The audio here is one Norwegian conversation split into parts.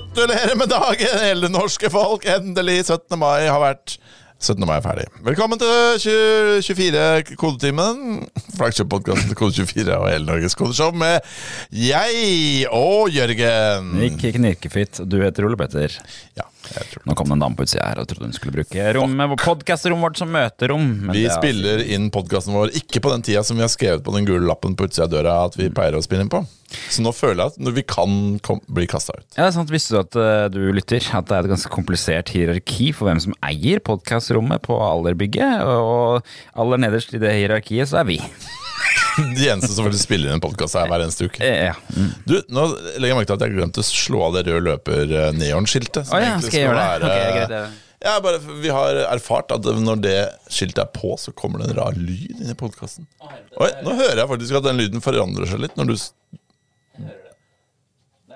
Gratulerer med dagen, hele norske folk! Endelig 17. mai har vært 17. mai er ferdig. Velkommen til 24 Kodetimen. Flagship-podkasten til Kode24 og hele Norges kodeshow med jeg og Jørgen. Ikke knirkefitt. Du heter Ole Petter. Ja, Nå kom det en dame på utsida her og trodde hun skulle bruke rommet, podkastrommet vårt som møterom. men Vi det er- spiller inn podkasten vår ikke på den tida som vi har skrevet på den gule lappen på utsida av døra at vi pleier å spille inn på. Så nå føler jeg at vi kan kom, bli kasta ut. Ja, det er sant. Visste du at uh, du lytter, at det er et ganske komplisert hierarki for hvem som eier podkastrommet på Allerbygget? Og aller nederst i det hierarkiet så er vi. De eneste som faktisk spiller inn en podkast her hver eneste uke. Eh, Ja. Mm. Du, nå legger jeg merke til at jeg glemte å slå av det røde løper-neonskiltet. Oh, ja, skal jeg gjøre det? Okay, greit, ja. bare, vi har erfart at når det skiltet er på, så kommer det en rar lyd inn i podkasten. Oi, nå hører jeg faktisk at den lyden forandrer seg litt når du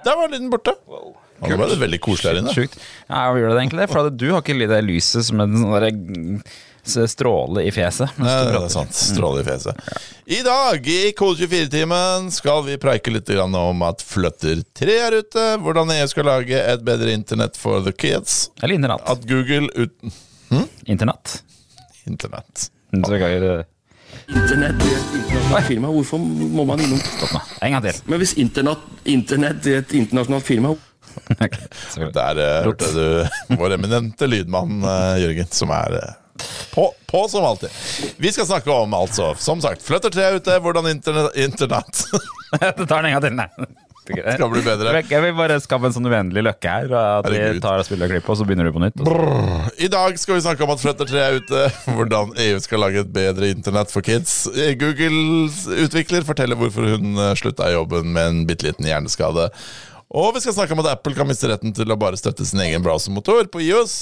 Der var lyden borte. Ja, Nå ble det veldig koselig her inne. Sjukt. Ja, gjør det egentlig det? For du har ikke det lyset som en sånn derre, stråle i fjeset. Nei, det er sant. Stråle i fjeset. I dag i Kode 24-timen skal vi preike litt om at Flutter 3 er ute, hvordan EU skal lage et bedre internett for the kids, Eller internatt. at Google uten Internatt. Internett. Kan- eh, Internett er et internasjonalt firma. Hvorfor må man innom Stopp nå. En gang til. Men hvis internett, internett er et internasjonalt firma. Der uh, hørte du vår eminente lydmann eh, Jørgen, som er eh, på, på som alltid. Vi skal snakke om, altså, som sagt, Flutter 3 er ute, hvordan internett, internett Du tar den en gang til, nei. skal bli bedre. Jeg vil bare skape en sånn uendelig løkke her. At vi tar og spiller klipp, og så begynner du på nytt. I dag skal vi snakke om at Fløtter3 er ute, hvordan EU skal lage et bedre internett for kids. Googles utvikler forteller hvorfor hun eh, slutta i jobben med en bitte liten hjerneskade. Og vi skal snakke om at Apple kan miste retten til å bare støtte sin egen browsermotor på IOS.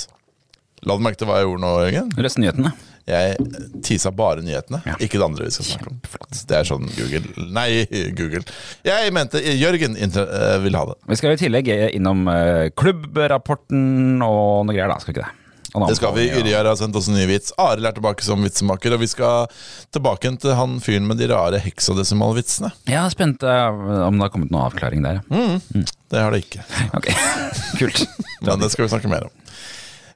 La du merke til hva jeg gjorde nå, Jørgen? Leste nyhetene. Jeg tisa bare nyhetene, ikke det andre vi skal snakke om. Det er sånn Google Nei, Google. Jeg mente Jørgen eh, vil ha det. Vi skal i tillegg innom eh, klubbrapporten og noe greier, da. Skal vi ikke det? Det skal vi. Yrjar har sendt oss en ny vits. Arild er tilbake som vitsemaker, og vi skal tilbake til han fyren med de rare heksadesimalvitsene. Jeg er spent eh, om det har kommet noen avklaring der. Mm. Det har det ikke. Ok, kult. Men det skal vi snakke mer om.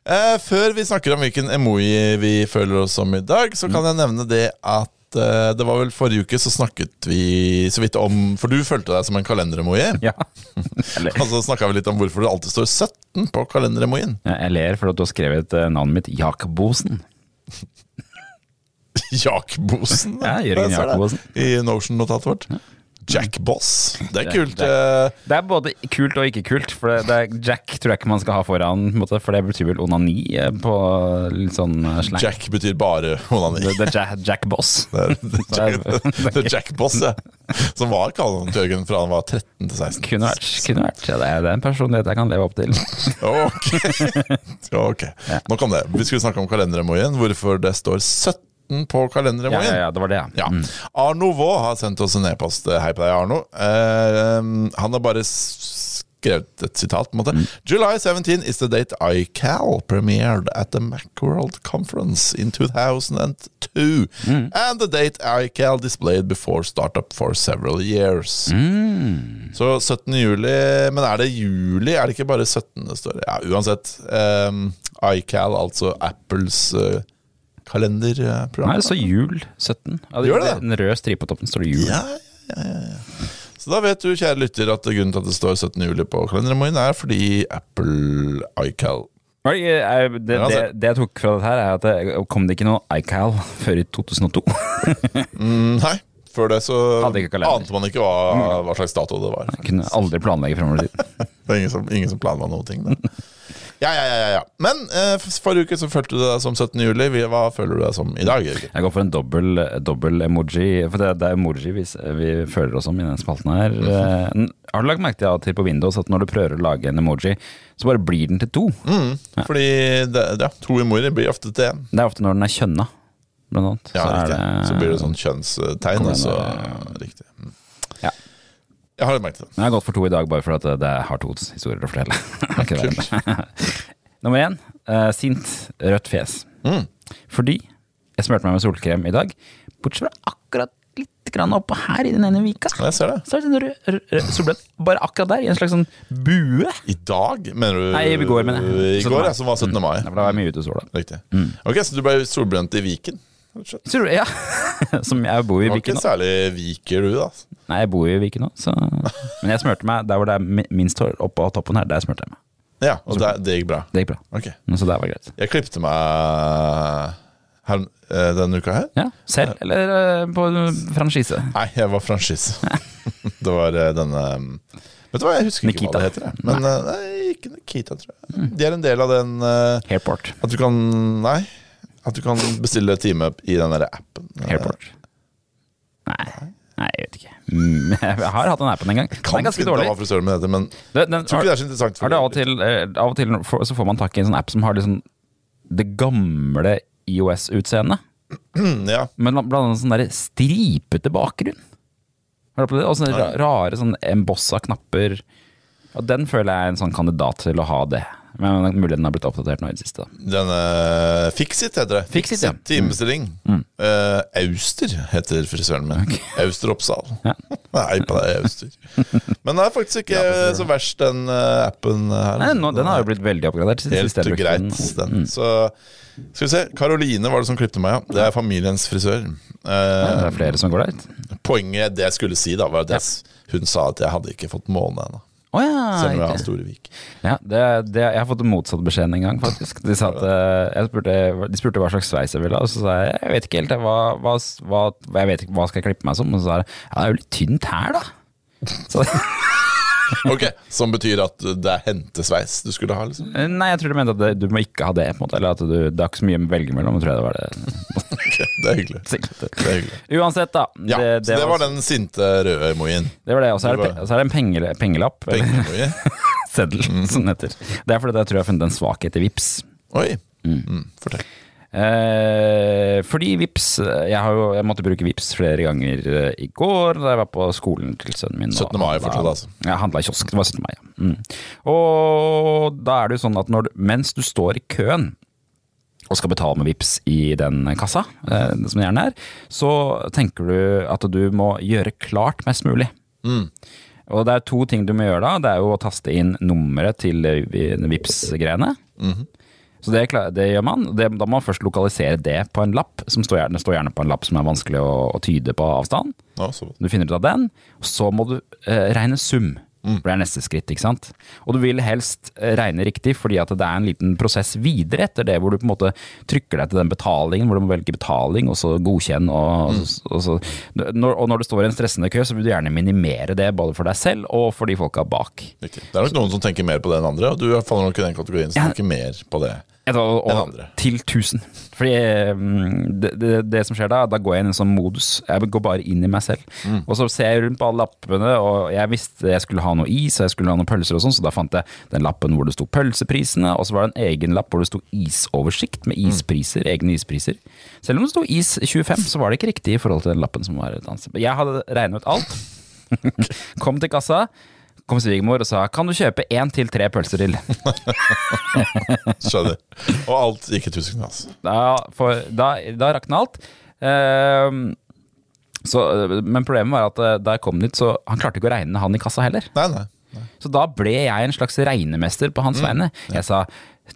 Eh, før vi snakker om hvilken emoji vi føler oss som i dag, så kan jeg nevne det at eh, det var vel forrige uke så snakket vi så vidt om For du følte deg som en kalenderemoji. Ja. Og så snakka vi litt om hvorfor det alltid står 17 på kalenderemojien. jeg ler for at du har skrevet eh, navnet mitt Jakbosen. Jack-bosen. Ja, Jørgen. Jack-bosen. I Notion-notatet vårt. Jack Boss. Det er kult. det- det, Det er både kult og ikke kult. For det, er Jack tror jeg ikke man skal ha foran, måte, for det betyr vel onani eh, på litt sånn eh, slang. Jack betyr bare onani. Det, er Jack, Boss. Det er, er Jack, Boss, ja. Som var kallenavnet til Jørgen fra han var 13 til 16. Kunne vært. Kunne vært. Ja, det, er, en personlighet jeg kan leve opp til. Ok. ok. Nok om det. Vi skulle snakke om kalenderemojien. Hvorfor det står 17 på kalenderen vår. ja, ja, det var det, Ja. Mm. Arno Vaa har sendt oss en e-post. Hei på deg, Arno. Eh, han har bare skrevet et sitat. på en måte July 17 is the date iCal premiered at the Macworld Conference in 2002. And the date iCal displayed before startup for several years. Så 17. juli Men er det juli? Er det ikke bare 17. det står? Ja, uansett. Um, iCal, altså Apples uh, kalenderprogram. Nei, det står jul 17. Ja, Gjør det det? Den røde stripa på toppen står det jul. Ja, ja, ja, ja. Så da vet du, kjære lytter, at grunnen til at det står 17. juli på kalendermoen, er fordi Apple iCal eh, Det, det, altså. det jeg tok fra dette her, er at det kom det ikke noe iCal før i 2002. mm, Nei, før det så ante man ikke hva, hva slags dato det var. Jeg kunne aldri planlegge fremover dit. Det er ingen som, ingen som planla noen ting. Da. Ja, ja, ja, ja, ja. Men eh, forrige uke så følte du deg som 17. juli. Hva føler du deg som i dag, Jørgen? Jeg går for en dobbel, dobbel emoji, for det, det er emoji vi, vi føler oss som i denne spalten her. Eh, Har du lagt merke til av og til på Windows at når du prøver å lage en emoji, så bare blir den til to? Fordi det, ja, to emojier blir ofte til én. Det er ofte når den er kjønna, blant annet. Ja, riktig. det- Så blir det sånn kjønnstegn. Og så, den riktig. Mm. Ja. Jeg har merket det. Jeg har gått for to i dag, bare for at det, det har to historier å fortelle. Er? Nummer én, uh, sint, rødt fjes. Mm. Fordi jeg smurte meg med solkrem i dag, bortsett fra akkurat litt grann oppå her i den ene vika. Jeg ser det. Så er det sånn solbrent bare akkurat der, i en slags sånn bue. I dag, mener du? Nei, i går, mener jeg. I går, ja, som var 17. mai. Ja, for da var jeg mye ute i sola. Riktig. Ok, Så du ble solbrent i Viken? Slett. Ja. Som jeg bor i Du var ikke særlig viker, du, da. Nei, jeg bor i Viken nå, så Men jeg smurte meg der hvor det er minst hår, oppå toppen her, der smurte jeg meg. Ja, og det, det gikk bra. Det gikk bra. Ok. Så det var greit. Jeg klipte meg her, eh, denne uka her. Ja, Selv, eller eh, på franchise? Nei, jeg var franchise. det var eh, denne um, Vet du hva, jeg husker ikke Nikita. hva det heter. jeg. Men nei. nei, ikke Nikita, tror jeg. De er en del av den eh, Airport. At du kan Nei. At du kan bestille time i den derre appen. Eh, Airport. Nei, nei, jeg vet ikke. Mm, Jeg har hatt den appen en gang. Den Kan er ganske dårlig. hva frisøren min heter, men Det- den- jeg tror ikke det er så interessant. Har det av og til, eh, av og til for, så får man tak i en sånn app som har liksom det gamle IOS-utseendet. Ja. Men blant annet sånn der stripete bakgrunn. Har du opplevd det? Og sånne rare sånn embossa knapper. Og den føler jeg er en sånn kandidat til å ha det. Men mulig den har blitt oppdatert nå i det siste. da. Denne Fixit heter det. Fixit, ja. Timebestilling. Uh, Auster heter frisøren min. Auster Oppsal. Nei, på deg, Auster. Men det er faktisk ikke så verst, den uh, appen her. Nei, nå, den har jo blitt veldig oppgradert. Helt greit, den. Mm. Så skal vi se. Karoline var det som klippte meg, ja. Det er familiens frisør. Ja, Eh, Det er flere som går dit. poenget, det jeg skulle si, da, var at jeg, hun sa at jeg hadde ikke fått måne ennå. Å ja, Selv om jeg har Storevik. store vik. ja det, det, jeg har fått motsatt beskjed en gang, faktisk. De, sa at, eh, jeg spurte, de spurte hva slags sveis jeg ville og så sa jeg jeg vet ikke helt. Hva, hva, hva, jeg vet ikke, hva skal jeg klippe meg som? Og så sa jeg ja, det er jo litt tynt her, da. Så, Ok, Som betyr at det er hentesveis du skulle ha, liksom? nei, jeg tror du mente at det, du må ikke ha det, på en måte. Eller at du, det er ikke så mye å velge mellom, tror jeg det var det. Ok, det er hyggelig. Det er hyggelig. Uansett, da. Ja, så det var den sinte røde emojien. Det var det, Og så er det, Det var- er det en penge, pengelapp. Pengeemoji. Seddel, som den heter. Det er fordi jeg tror jeg har funnet en svakhet i Vips. Oi. Mm, fortell. Eh, fordi Vips jeg, har jo, jeg måtte bruke Vips flere ganger eh, i går da jeg var på skolen til sønnen min. 17. mai handla- fortsatt, altså. Ja, handla i kiosk. Det var 17. mai, ja. Mm. Og da er det jo sånn at når, mens du står i køen og skal betale med Vips i den kassa, eh, som det gjerne er, så tenker du at du må gjøre klart mest mulig. Og det er to ting du må gjøre da. Det er jo å taste inn nummeret til Vips-greiene. Så det, det gjør man. Det, da må man først lokalisere det på en lapp. Som står gjerne, står gjerne på en lapp som er vanskelig å, å tyde på avstand. Ja, så. Du finner ut av den, så må du eh, regne sum. For det er neste skritt, ikke sant. Og du vil helst eh, regne riktig, fordi at det er en liten prosess videre etter det, hvor du på en måte trykker deg til den betalingen, hvor du må velge betaling, og så godkjenn. Og, og, så, når, og når det står i en stressende kø, så vil du gjerne minimere det, både for deg selv og for de folka bak. Riktig. Det er nok noen som tenker mer på det enn andre, og du faller nok i den kategorien som Ja. tenker mer på det. Jeg og, og, til 1000. Fordi mm, det, det, det som skjer da, da går jeg inn i en sånn modus. Jeg går bare inn i meg selv. Og så ser jeg rundt på alle lappene, og jeg visste jeg skulle ha noe is, og jeg skulle ha noen pølser og sånn, så da fant jeg den lappen hvor det sto pølseprisene, og så var det en egen lapp hvor det sto isoversikt med ispriser, egne ispriser. Selv om det sto is 25, så var det ikke riktig i forhold til den lappen som var et annet sted. Jeg hadde regnet ut alt. Kom til kassa. Kom svigermor og sa 'kan du kjøpe én til tre pølser til'? Skjønner. Og alt gikk i tusenknass. Da, for, da, da rakna alt. Ehm, så, men problemet var at eh, da jeg kom dit, så han klarte ikke å regne han i kassa heller. Nei, nei. Så da ble jeg en slags regnemester på hans vegne. Jeg sa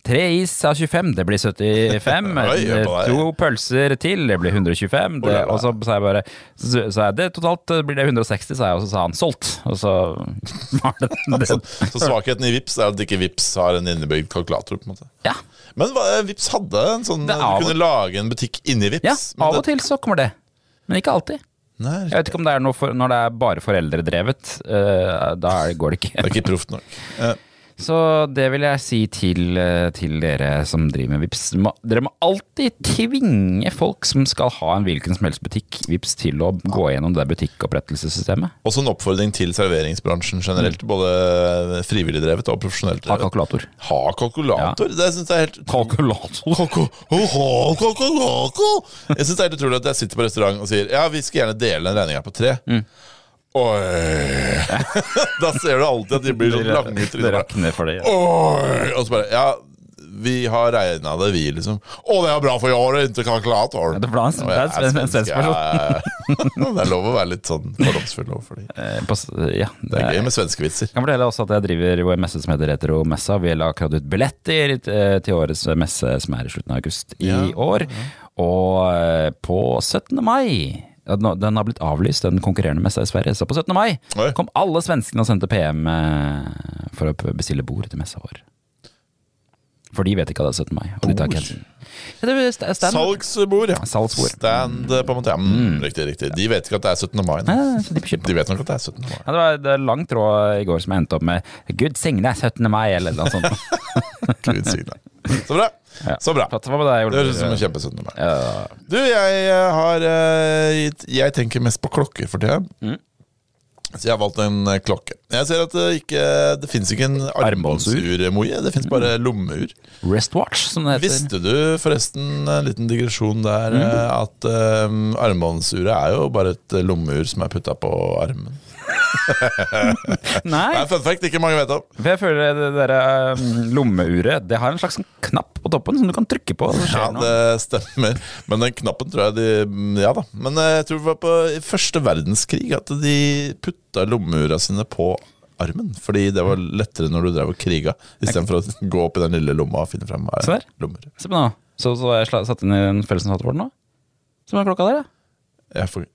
tre is av 25, det blir 75. Oi, hør på deg. to pølser til, det blir 125. Det, og så sa jeg bare så så jeg, det totalt blir det 160, sa jeg, og så sa han solgt. Og så var det det. Så, så svakheten i Vips er at ikke Vips har en innebygd kalkulator. på en måte Ja, Men hva, Vips hadde en sånn Du er kunne lage en butikk inni Vips. ja av og det- til så kommer det. Men ikke alltid. Nei, Jeg vet ikke om det er noe for, når det er bare foreldredrevet. Uh, da går det ikke. det er ikke proft nok. Eh, Så det vil jeg si til, eh, til dere som driver med Vips. Dere må alltid tvinge folk som skal ha en hvilken som helst butikk, Vips, til å gå gjennom det butikkopprettelsessystemet. Også en oppfordring til serveringsbransjen generelt. Både frivillig drevet og profesjonelt Ha kalkulator. Ha kalkulator? Det syns jeg er helt Kalkulator? Kalku- Ha kalkulator! Jeg syns det er helt utrolig at jeg sitter på restaurant og sier Ja, vi skal gjerne dele den regninga på tre. Mm. Oi Da ser du alltid at de blir sånn lange i trynet. for det. Ja. Oi! Og så bare Ja, vi har regna det, vi, liksom. Å, det er bra for i år, ikke kalkulator! Ja, det det er en- en svensk person. det er lov å være litt sånn fordomsfull overfor fordi Eh, ja, det er gøy med svenskevitser. Jeg kan fortelle også at jeg driver en messe som heter Retromessa. Vi la akkurat ut billetter eh, til årets messe som er i slutten av august i Ja, år. Og eh, på 17. mai Den har blitt avlyst, den konkurrerende messa i Sverige. Så på 17. mai Oi. kom alle svenskene og sendte PM eh, for å bestille bord til messa vår. For de vet ikke at det er 17. mai. Og de tar ikke hensyn. Salgsbord, ja. Salgsbord. Stand, på en måte. Ja. Mm, Riktig, riktig. De vet ikke at det er 17. mai. Nei, de De vet nok at det er 17. mai. Ja, det var det lang tråd i går som jeg endte opp med 'Gud signe 17. mai', eller noe sånt. Gud signe. Så bra. Ja. Så bra. Deg, Det høres ut som en kjempesund nummer. Ja. Du, jeg eh, har eh, Jeg tenker mest på klokker for tida. Mm. Så jeg har valgt en eh, klokke. Jeg ser at det ikke Det fins ikke en Armbåndsur? Moje. Det fins bare lommeur. Wristwatch, som det heter. Visste du forresten, en liten digresjon der, Mm. at um, armbåndsuret er jo bare et lommeur som er putta på armen? Det Nei, er fun fact ikke mange vet om. for jeg føler det der um, lommeuret Det har en slags knapp på toppen som du kan trykke på. Ja, det noe. det stemmer. Men den knappen tror jeg de Ja da. Men eh, jeg tror det var på første verdenskrig at de putta lommeura sine på armen. Fordi det var lettere når du drev og kriga, istedenfor å gå opp i den lille lomma og finne frem eh, Se der. Se på nå. Så, så jeg sla- satt inn i en fellesnotat vår nå. Som er klokka der, ja. Jeg får...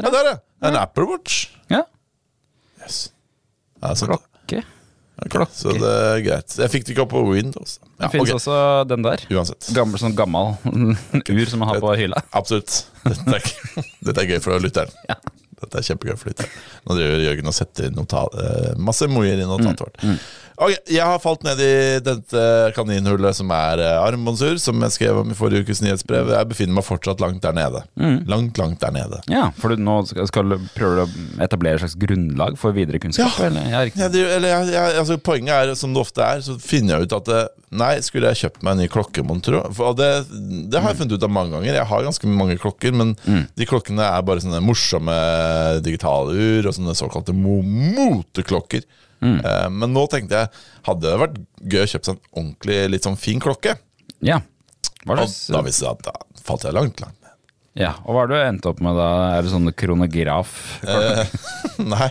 Ja, der, ja! En Apple Watch. ja. Yes. Ja, så, Klokke. Okay, klokke. så det er greit. Jeg fikk det ikke opp på Windows. Det Ja, finnes ok. også den der. Uansett. Gammel, sånn gammel ur som man har på hylla. Absolutt. Dette er, dette er gøy for lytteren. Ja. Dette er kjempegøy for lytteren. Nå driver Jørgen og setter inn notat, eh, masse moier i notatet Mm, vårt. Ok, Jeg har falt ned i dette kaninhullet som er eh, armbåndsur, som jeg skrev om i forrige ukes nyhetsbrev. Jeg befinner meg fortsatt langt der nede. Mm. Langt, langt der nede. Ja, for du nå skal, skal du prøve å etablere et slags grunnlag for videre kunnskap? Ja. Eller? Riktig. Ja, det, eller, jeg, jeg, altså, poenget er, som det ofte er, så finner jeg ut at det, Nei, skulle jeg kjøpt meg en ny klokke, mon tro? Det, det har jeg funnet ut av mange ganger. Jeg har ganske mange klokker, men de klokkene er bare sånne morsomme digitale ur og sånne såkalte mo moteklokker. Eh, men nå tenkte jeg, hadde det vært gøy å kjøpe seg en ordentlig litt sånn fin klokke? Ja. Hva Og da visste jeg at da falt jeg langt, langt ja. Og hva har du endt opp med da? Er det sånn kronograf? Eh, nei,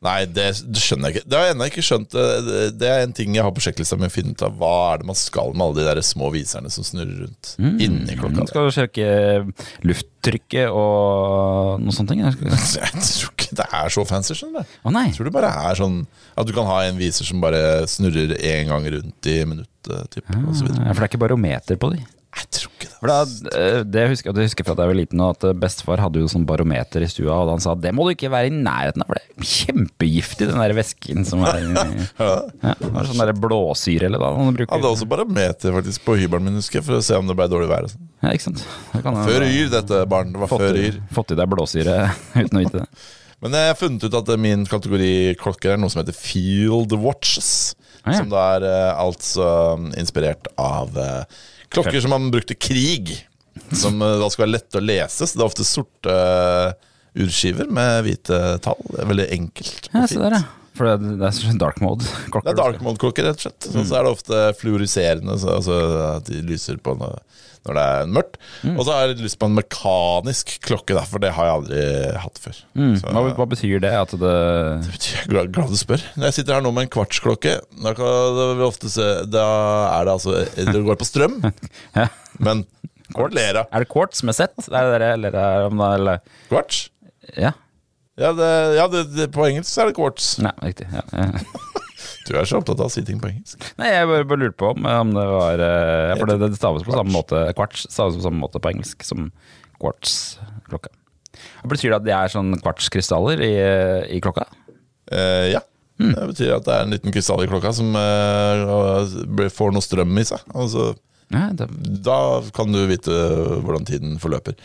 nei det, det skjønner jeg ikke. Det har jeg ennå ikke skjønt. Det, det er en ting jeg har på sjekklista mi å finne ut av. Hva er det man skal med alle de der små viserne som snurrer rundt inni klokka? Skal du sjekke lufttrykket og eller skal du- Jeg tror ikke det er så fancy, skjønner du. Å nei. Jeg tror det bare er sånn at du kan ha en viser som bare snurrer én gang rundt i minuttet, typ, og så videre. Ja, for det er ikke barometer på de. Jeg tror ikke det. For da, eh, det husker, jeg- det husker jeg fra da jeg var liten, og at eh, bestefar hadde jo sånn barometer i stua, og han sa det må du ikke være i nærheten av, for det er kjempegiftig, den der væsken som er inni Ja. ja, det var sånn der blåsyre eller hva han bruker. hadde også barometer faktisk på hybelen min, husker jeg, for å se om det ble dårlig vær. og sånn. Ja, ikke sant? Det kan Før yr, dette barn. Det var Fått, før yr. fått i deg blåsyre uten å vite det. Men jeg har funnet ut at min kategori klokker er noe som heter Field Watches. Ah, ja. Som da er uh, altså inspirert av uh, klokker som man brukte i krig. Som uh, da skal være lette å lese. Så det er ofte sorte urskiver med hvite tall. Det er veldig enkelt. og Ja, fint. der, ja. For det er, det er sånn dark mode. klokker. Det er dark mode-klokker, rett og slett. Så, så er det ofte fluoriserende, så, altså at de lyser på når, når det er mørkt. Og så har jeg lyst på en mekanisk klokke, da, for det har jeg aldri hatt før. Så, Hva, hva betyr det? At det jeg er glad, glad du spør. Når jeg sitter her nå med en kvartsklokke, da, kan, da, se, da er det altså Det går på strøm, ja. men kvarts. Er det quartz med sett? Er det det, om det eller Kvarts? Ja. Ja, det, ja det, det, på engelsk er det quartz. Nei, riktig. Ja. ja. Du er så opptatt av å si ting på engelsk. Nei, jeg bare, bare lurte på om, om det var eh, For det, det staves på samme måte Quartz staves på samme måte på engelsk som quartz-klokka. Betyr det at det er sånn kvartskrystaller i, i klokka? Eh, ja. Det betyr at det er en liten krystall i klokka som eh, får noe strøm i seg. Og så, Ja, det, da kan du vite hvordan tiden forløper.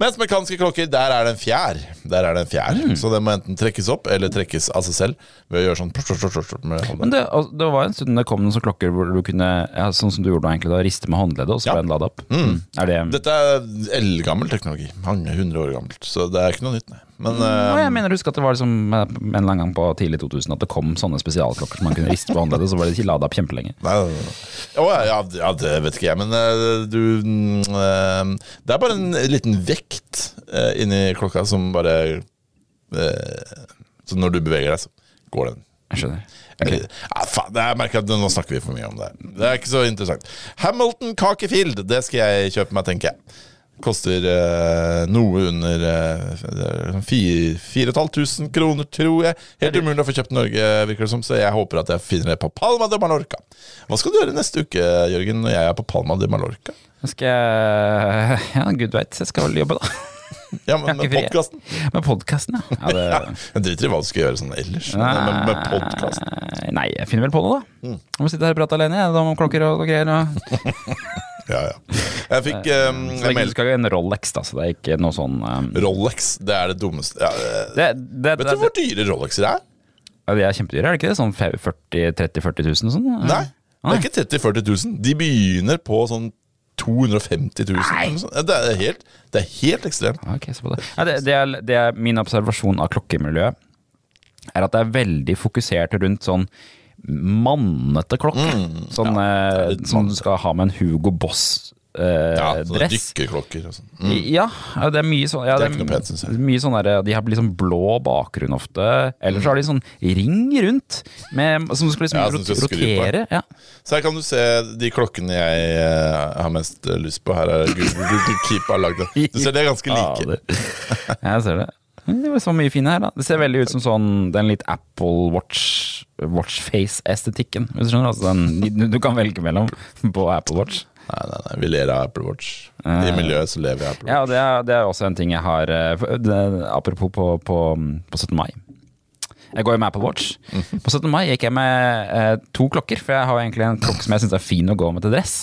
Mens mekaniske klokker, der er det en fjær. Der er det en fjær Så den må enten trekkes opp eller trekkes av seg selv ved å gjøre sånn plort, men det, det var en stund det kom noen klokker hvor du kunne ja, Sånn som du gjorde egentlig da, riste med håndleddet, og så Ja. ble den lada opp. Mm. Er det Dette er eldgammel teknologi. Mange hundre år gammelt. Så det er ikke noe nytt, nei. Men Og eh, jeg mener husk at det var liksom eh, en eller annen gang på tidlig 2000 at det kom sånne spesialklokker som man kunne riste på håndleddet, så var det ikke lada opp kjempelenge. Nei, nei, nei. Å, ja, ja, det vet ikke jeg, men eh, du mm, Det er bare en liten vekt inni klokka som bare Så når du beveger deg, så går den. Jeg skjønner. Okay. ja, faen, jeg merker at Nå snakker vi for mye om det. Det er ikke så interessant. Hamilton Kakefield, det skal jeg kjøpe meg, tenker jeg. Koster eh, noe under eh, 4500 kroner, tror jeg. Helt umulig å få kjøpt i Norge, virker det som, så jeg håper at jeg finner det på Palma de Mallorca. Hva skal du gjøre neste uke, Jørgen, når jeg er på Palma de Mallorca? Nå skal jeg Ja, gud veit, jeg skal vel jobbe, da. Ja, men med podkasten? Med podkasten, ja. ja det, Jeg driter i hva du skal gjøre sånn ellers, men med, med podkasten. Nei, jeg finner vel på noe, da. Mm. Jeg må sitte her og prate alene, jeg, om klokker og greier. Og... Ja, ja. Jeg fikk um, Så en jeg skal jo en Rolex, da, så det er ikke noe sånn um... Rolex, det er det dummeste ja, det, det, Vet du hvor dyre Rolexer er? ja, De er kjempedyre, er det ikke det? Sånn 40 30 40 000 sånn? Nei, det er ikke 30 000-40 000. De begynner på sånn 250 000. Nei. eller noe sånt. Det er helt, det er helt ekstremt. Okay, det. Ja, det, det, er, det er min observasjon av klokkemiljøet, er at det er veldig fokusert rundt sånn mannete klokke. sånn Mm. ja, er eh, som du skal ha med en Hugo Boss-dress. Ja, sånne dykkerklokker og sånn. Mm. Ja, ja, det er mye sånn ja, Det er ikke noe pent, jeg. Mye sånn der, De har liksom blå bakgrunn ofte. Eller så har de sånn ring rundt med, som du skal liksom Ja, rot du skal rotere. Ja. Så her kan du se de klokkene jeg eh, har mest eh, lyst på. Her er Google, Keeper Keep har lagd det. Du ser de er ganske like. Ja, jeg ser det. Men Det var så mye fine her, da. Det ser veldig ut som sånn den litt Apple Watch Watchface-estetikken. Hvis du skjønner? Altså den, du, du kan velge mellom på Apple Watch. Nei, nei, nei, vi ler av Apple Watch. I miljøet så lever jeg Apple Watch. Ja, det er, det er også en ting jeg har eh, det, Apropos på, på, på 17. mai. Jeg går jo med Apple Watch. På 17. mai gikk jeg med eh, to klokker, for jeg har egentlig en klokke som jeg syns er fin å gå med til dress.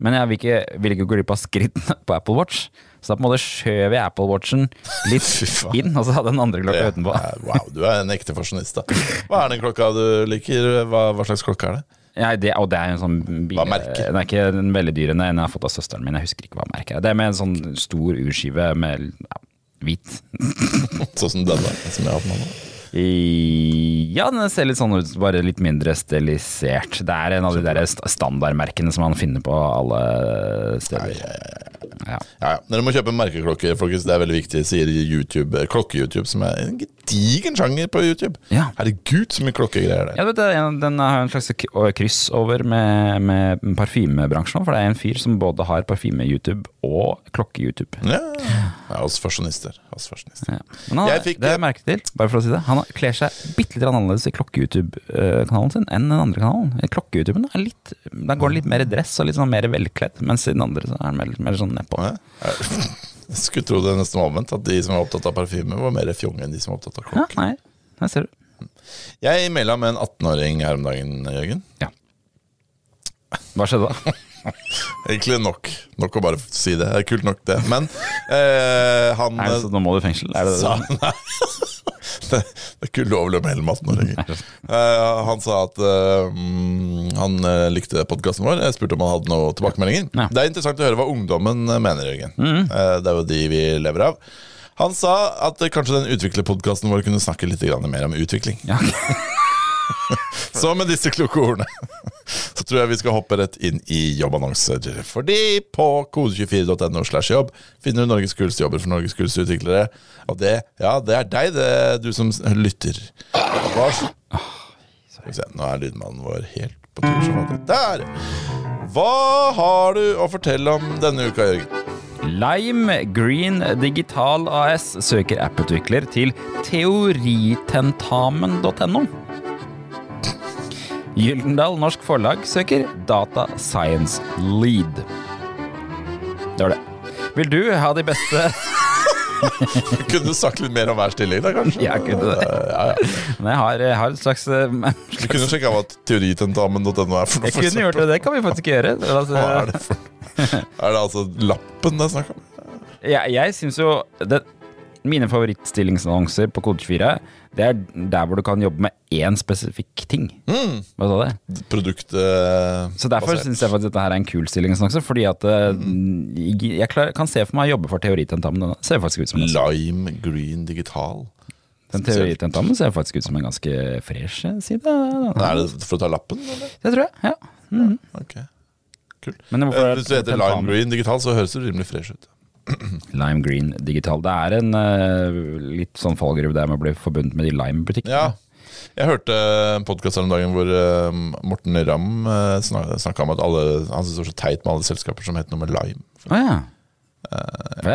Men jeg vil ikke, vil ikke gå glipp av skrittene på Apple Watch. Så da på en måte skjøv jeg Apple Watchen litt inn, og så hadde jeg den andre klokka utenpå. Wow, du er en ekte fasjonist, da. Hva er den klokka du liker? Hva, hva slags klokke er det? Ja, det, og det er en sånn bil, Hva merker? Den er ikke den veldig dyr enn jeg har fått av søsteren min. Jeg husker ikke hva merket er. Det er med en sånn stor urskive med ja, hvit. Sånn som denne, som jeg har på meg nå. Ja, den ser litt sånn ut, bare litt mindre stilisert. Det er en av de der standardmerkene som man finner på alle steder. Ja. Ja, ja. Dere må kjøpe merkeklokker, folkens. Det er veldig viktig, sier YouTube. Klokke-YouTube, som er en gedigen sjanger på YouTube. Ja. Herregud, så mye klokkegreier det er. Ja, vet, er den har en slags kryss over med, med parfymebransjen. For det er en fyr som både har parfyme-YouTube klokke-YouTube. Ja, ja oss fasjonister. Oss fasjonister. Ja. Men han, Jeg fikk- det jeg merket til, bare for å si det. Han kler seg bitte litt annerledes i klokke-YouTube-kanalen sin enn den andre kanalen. I Klokke-YouTuben er litt, der går han litt mer i dress og litt sånn mer velkledd, mens i den andre så er han mer, mer sånn nedpå. Ja. Jeg skulle tro det nesten var omvendt, at de som var opptatt av parfyme, var mer fjonge enn de som var opptatt av Ja, klokke. nei, der ser du. Jeg maila med en 18-åring her om dagen, Jørgen. Hva skjedde da? Egentlig nok. Nok å bare si det. Det er kult nok, det. Men eh, han Nei, så, nå må du i fengsel? Er det det? sa Nei. Det, det er ikke ulovlig å melde med 18-åringer. Eh, han sa at eh, mm, han eh, likte podkasten vår. Jeg spurte om han hadde noen tilbakemeldinger. Ja. Det er interessant å høre hva ungdommen eh, mener, Jørgen. Eh, det er jo de vi lever av. Han sa at kanskje den utviklerpodkasten vår kunne snakke litt mer om utvikling. Ja. Så med disse kloke ordene så tror jeg vi skal hoppe rett inn i jobbannonser. Fordi på kode24.no slash jobb finner du Norges kuleste jobber for Norges kuleste utviklere. Og det, ja, det er deg, det du som lytter. Nå er lydmannen vår helt på tur. Der! Hva har du å fortelle om denne uka, Jørgen? Lime Green Digital AS søker apputvikler til teoritentamen.no. Gyldendal Norsk Forlag søker Data Science Lead. Det var det. Vil du ha de beste Kunne du sagt litt mer om hver stilling, da, kanskje? Jeg kunne det. Ja, ja. Men jeg har, jeg har et slags slags... Du kunne sjekka hva teoritentamen.no er for noe. Jeg kunne gjort det, det kan vi faktisk gjøre. Altså, Hva er det for Er det altså lappen det er snakk om? jeg jeg syns jo det, Mine favorittstillingsannonser på Kode24, det er der hvor du kan jobbe med én spesifikk ting. Hva sa det? Produkt eh, Så derfor syns jeg faktisk dette her er en kul stillingsannonse, fordi at mm. jeg klar, kan se for meg å jobbe for teoritentamen. Ser faktisk ut som en Lime Green Digital. Den teoritentamen ser faktisk ut som en ganske fresh side. Er det for å ta lappen, eller? Det tror jeg, ja. Mm. ja okay. hvorfor Eh, Hvis du heter Lime Green Digital, så høres det rimelig fresh ut. Lime Green Digital. Det er en uh, litt sånn fallgruve der med å bli forbundet med de Lime-butikkene. Ja. Jeg hørte en podkast her om dagen hvor uh, Morten Ramm uh, snakka om at alle Han syntes det var så teit med alle selskaper som het noe med lime. Ah, ja.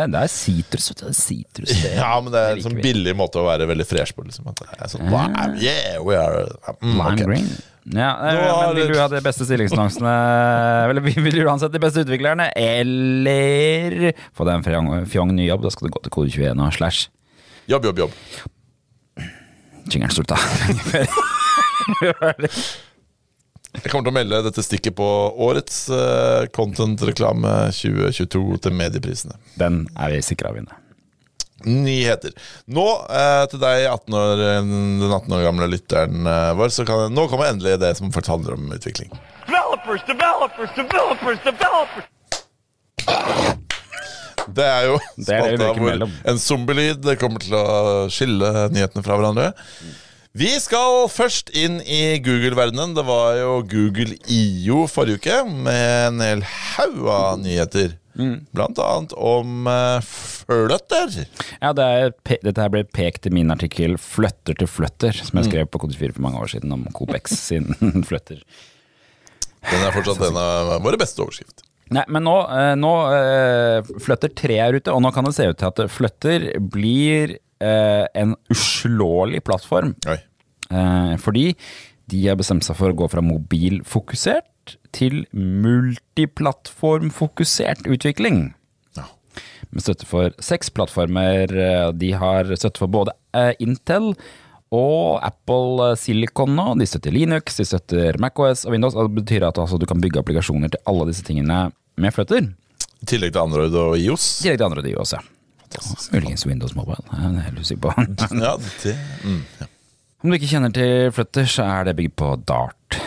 det er- sitrus, sitrus. Ja, men det er en sånn billig måte å være veldig fresh på. Liksom. Er sånn, lime, yeah, we are mm, Lime okay. Green. Ja, eh, har men Vil du ha de beste stillingsannonsene Eller vil du ansette de beste utviklerne, eller få deg en fjong, fjong ny jobb? Da skal du gå til kode21 og slash Jobb, jobb, jobb. Jingeren slutta. Jeg kommer til å melde dette stikket på årets uh, content-reklame 2022 til medieprisene. Den er vi sikra å vinne. Nyheter. Nå eh, til deg, 18 år, den 18 år gamle lytteren eh, vår, så kan, nå kommer endelig det som faktisk handler om utvikling. Developers, developers, developers, developers. Det er jo Det er det vi spalta hvor en zombielyd kommer til å skille nyhetene fra hverandre. Vi skal først inn i Google-verdenen. Det var jo Google IO forrige uke med en hel haug av nyheter. Mm. Blant annet om uh, fløtter. Ja, det dette her ble pekt i min artikkel 'Fløtter til fløtter', som jeg skrev på Kode4 for mange år siden om Copex sin fløtter. Den er fortsatt en av våre beste overskrifter. Nei, men nå, eh, nå eh, Flutter 3 er ute, og nå kan det se ut til at fløtter blir en uslåelig plattform. Oi. Fordi de har bestemt seg for å gå fra mobilfokusert til multiplattformfokusert utvikling. Ja. Med støtte for seks plattformer. Eh, De har støtte for både eh, Intel og Apple Silicon nå. De støtter Linux, de støtter MacOS og Windows. Og det betyr at altså, du kan bygge applikasjoner til alle disse tingene med Flutter. I tillegg til Android og IOS. I tillegg til Android og IOS, ja. Muligens Windows Mobile. det er helt usikker på. Ja, det, mm, ja. Om du ikke kjenner til Flutter, så er det bygd på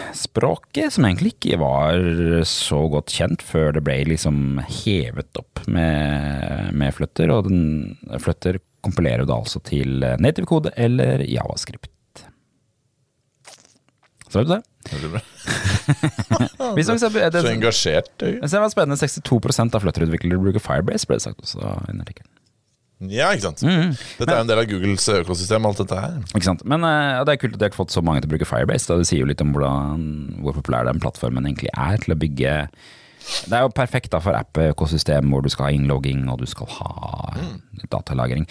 Dart-språket, som egentlig ikke var så godt kjent før det ble liksom hevet opp med, med Flutter. Og den, Flutter kompilerer da altså til native kode eller javascript. Så er det det. Det, Så engasjert. du. det var spennende. 62 av Flutter-utviklere bruker Firebase, ble det sagt også i. Ja, ikke sant. Mm. Dette er en del av Googles økosystem, alt dette her. Ikke sant? Men eh, det er kult at de har fått så mange til å bruke Firebase. Da. Det sier jo litt om hvordan, hvor populær den plattformen egentlig er til å bygge Det er jo perfekt da for app-økosystem hvor du skal ha innlogging og du skal ha datalagring.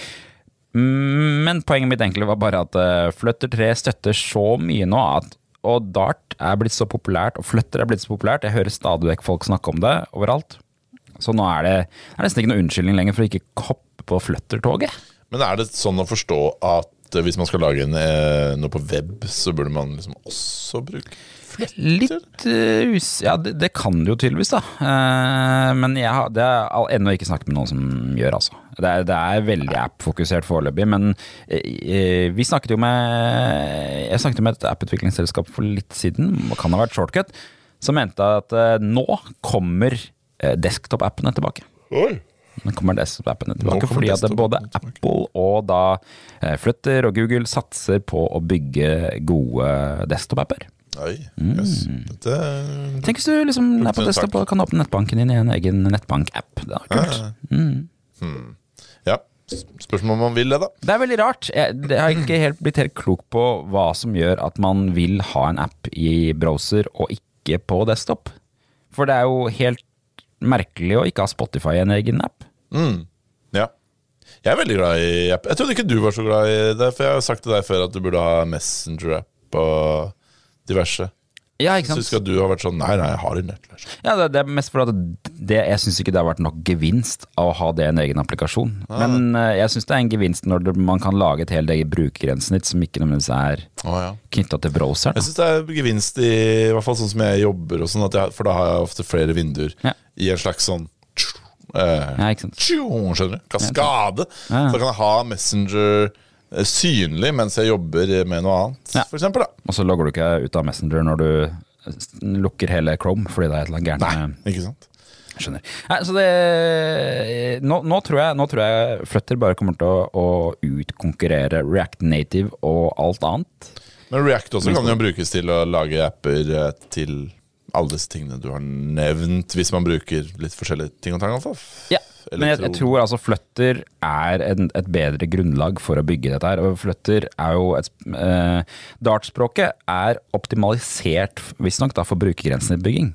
Mm, Men poenget mitt egentlig var bare at uh, Flutter 3 støtter så mye nå at og Dart er blitt så populært, og Flutter er blitt så populært. Jeg hører stadig vekk folk snakke om det overalt. Så nå er det, det er nesten ikke noe unnskyldning lenger for å ikke hoppe på Flutter-toget. Men er det sånn å forstå at eh, hvis man skal lage en, eh, noe på web, så burde man liksom også bruke Litt uh, us... Ja, det, det kan det jo tydeligvis, da. Eh, men jeg har ennå ikke snakket med noen som gjør, altså. Det er, det er veldig app-fokusert foreløpig, men eh, eh, vi snakket jo med Jeg snakket med et app-utviklingsselskap for litt siden, kan ha vært Shortcut, som mente at eh, nå kommer eh, desktop-appene tilbake. Oi! Nå kommer desktop-appene tilbake, kommer fordi at både. Apple og da eh, Flutter og Google satser på å bygge gode desktop-apper. Oi, yes. Mm. Dette Tenk hvis du liksom er på desktop og kan åpne nettbanken din i en egen nettbank-app. Det er kult. Ja. Spørsmål om man vil det, da. Det er veldig rart. Jeg, har ikke helt blitt helt klok på hva som gjør at man vil ha en app i browser og ikke på desktop. For det er jo helt merkelig å ikke ha Spotify i en egen app. Ja. Jeg er veldig glad i app. Jeg trodde ikke du var så glad i det, for jeg har sagt til deg før at du burde ha Messenger-app og diverse. Ja, ikke Jeg syns ikke at du har vært sånn Nei, nei, jeg har en nettløs. Ja, det, det er mest for at det, jeg syns ikke det har vært nok gevinst av å ha det i en egen applikasjon. Men uh, jeg syns det er en gevinst når det, man kan lage et helt eget brukergrensesnitt som ikke nødvendigvis er ah, ja. knytta til browseren. Jeg syns det er gevinst i, i hvert fall sånn som jeg jobber, og sånn at jeg, for da har jeg ofte flere vinduer Ja. i en slags sånn Eh, Ja, tjo, skjønner du? Kaskade. Ja. Så kan jeg ha Messenger eh, synlig mens jeg jobber med noe annet, Ja. for eksempel. Da. Og så logger du ikke ut av Messenger når du lukker hele Chrome fordi det er et eller annet gærent Nei, ikke sant? Skjønner. Nei, så det nå, nå, tror jeg, nå tror jeg Flutter bare kommer til å, å utkonkurrere React Native og alt annet. Men React også kan jo brukes til å lage apper eh, til alle disse tingene du har nevnt, hvis man bruker litt forskjellige ting og tang. Altså. Ja. Ja, men jeg, jeg tror altså Flutter er en, et bedre grunnlag for å bygge dette her. Og Flutter er jo et eh, Dart-språket er optimalisert visstnok for brukergrensebygging.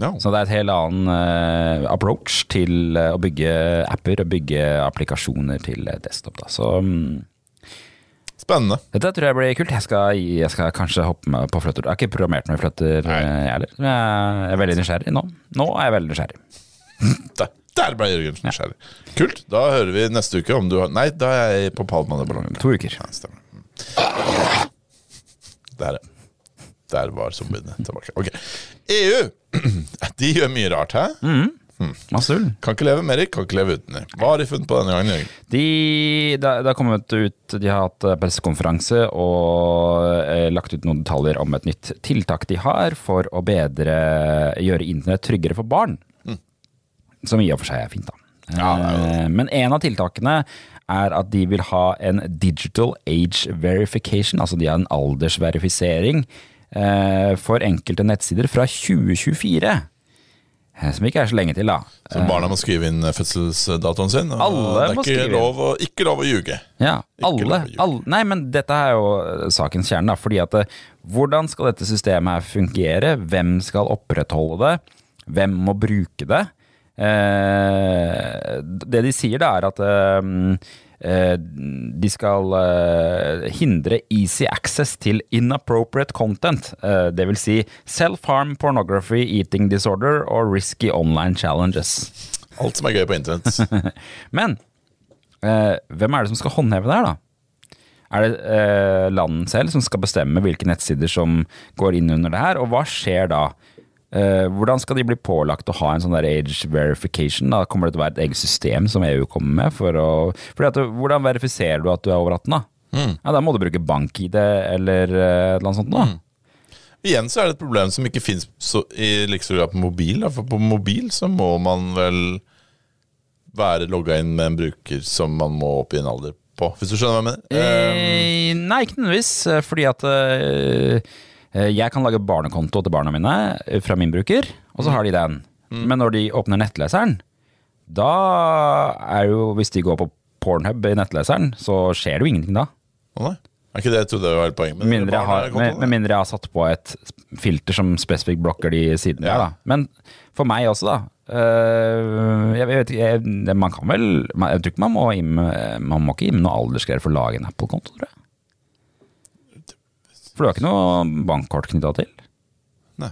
Ja. Så det er et helt annen eh, approach til eh, å bygge apper og bygge applikasjoner til eh, desktop. Da. Så mm, Spennende. dette tror jeg blir kult. Jeg skal, jeg skal kanskje hoppe med på fløtter. Jeg har ikke programmert når i Flutter, Nei. jeg heller. Jeg er veldig nysgjerrig nå. Nå er jeg veldig nysgjerrig. Der, der ble Jørgen nysgjerrig. Kult. Da hører vi neste uke om du har Nei, da er jeg på Palmaneballongen. To uker. Ja, stemmer. Der, ja. Der var zombiene tilbake. Ok. EU! De gjør mye rart, hæ? Mm. ull. Kan ikke leve med dem, kan ikke leve uten dem. Hva har de funnet på denne gangen? Jørgen? De, det, det har kommet ut De har hatt eh, pressekonferanse og eh, lagt ut noen detaljer om et nytt tiltak de har for å bedre gjøre internett tryggere for barn. Som i og for seg er fint, da. Ja, det Eh, Men en av tiltakene er at de vil ha en digital age verification, altså de har en aldersverifisering for enkelte nettsider fra 2024. eh, Som ikke er så lenge til, da. Så barna må skrive inn fødselsdatoen sin. Alle det er ikke lov, å, ikke lov å ljuge. Ja, alle, å ljuge. alle Nei, men dette er jo eh, sakens kjerne, da. Fordi at eh, hvordan skal dette systemet her fungere? Hvem skal opprettholde det? Hvem må bruke det? Eh, det de sier, da, er at eh, eh, de skal eh, hindre easy access til inappropriate content. Eh, det vil si self-harm, pornography, eating disorder og risky online challenges. Alt som er gøy på internett. Men eh, hvem er det som skal håndheve det her, da? Er det eh, landet selv som skal bestemme hvilke nettsider som går inn under det her, og hva skjer da? Eh, hvordan skal de bli pålagt å ha en sånn der age verification? Da kommer det til å være et eget system som EU kommer med? For å, at, hvordan verifiserer du at du er over 18? da? Ja, Da må du bruke bank-ID eller eh, annet sånt. da. Igjen så er det et problem som ikke fins i like stor grad på mobil. Da. For på mobil så må man vel være logga inn med en bruker som man må opp i en alder på, hvis du skjønner hva jeg mener? Eh, nei, ikke nødvendigvis. eh, Fordi at eh, jeg kan lage barnekonto til barna mine eh, fra min bruker, og så har de den. Men når de åpner nettleseren, da er jo Hvis de går på Pornhub i nettleseren, så skjer det jo ingenting da. å nei. Er ikke det jeg trodde var hele poenget? Med mindre, jeg har, med, med mindre jeg har satt på et filter som spesifikt blokker de sidene Ja. der, da. Men for meg også, da. øh, jeg, vet ikke, man kan vel Jeg tror ikke man må inn Man må ikke inn noe aldersgreier for å lage en Apple-konto, tror jeg. For du har ikke noe bankkort knytta til? Nei.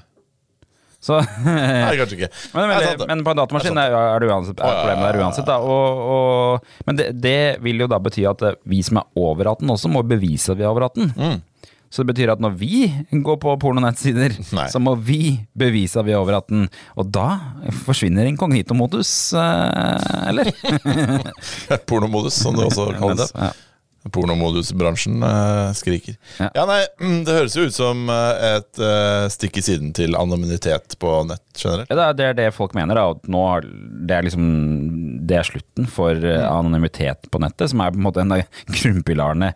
Så Nei, kanskje ikke. men, men, men på en datamaskin er, er det uansett er problemet der uansett. Da. Og, og, men det, det vil jo da bety at eh, vi som er over 18 også må bevise at vi er over 18. Mm. Så det betyr at når vi går på pornonettsider, Nei. så må vi bevise at vi er over 18. Og da forsvinner inkognito-modus, eh, eller? Pornomodus, som det også kalles. Ja. Pornomodusbransjen uh, skriker. Ja. Ja. nei, mm, Det høres jo ut som eh, et uh, stikk i siden til anonymitet på nett generelt. Ja, det er- det folk mener, da. At nå har- det er liksom Det er slutten for uh, anonymitet på nettet, som er på en måte en av grunnpilarene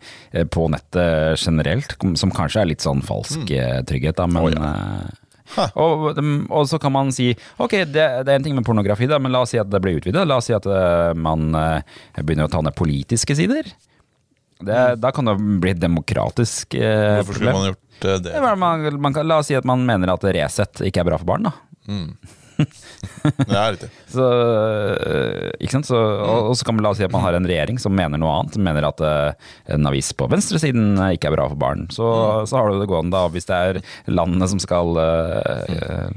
på nettet generelt. Som kanskje er litt sånn falsk mm. trygghet, da, men oh, ja. og, og så kan man si ok, det, det er en ting med pornografi, da, men la oss si at det blir utvidet. La oss si at man begynner å ta ned politiske sider. Det, Da kan det bli et demokratisk eh, Hvorfor skulle man gjort eh, det? Det man, man kan, la oss si at man mener at Resett ikke er bra for barn, da. er riktig. Så, øh, ikke sant? Så, og, og så kan man la oss si at man har en regjering som mener noe annet. Som mener at øh, en avis på venstresiden øh, ikke er bra for barn. Så, så har du det gående da, hvis det er landene som skal øh,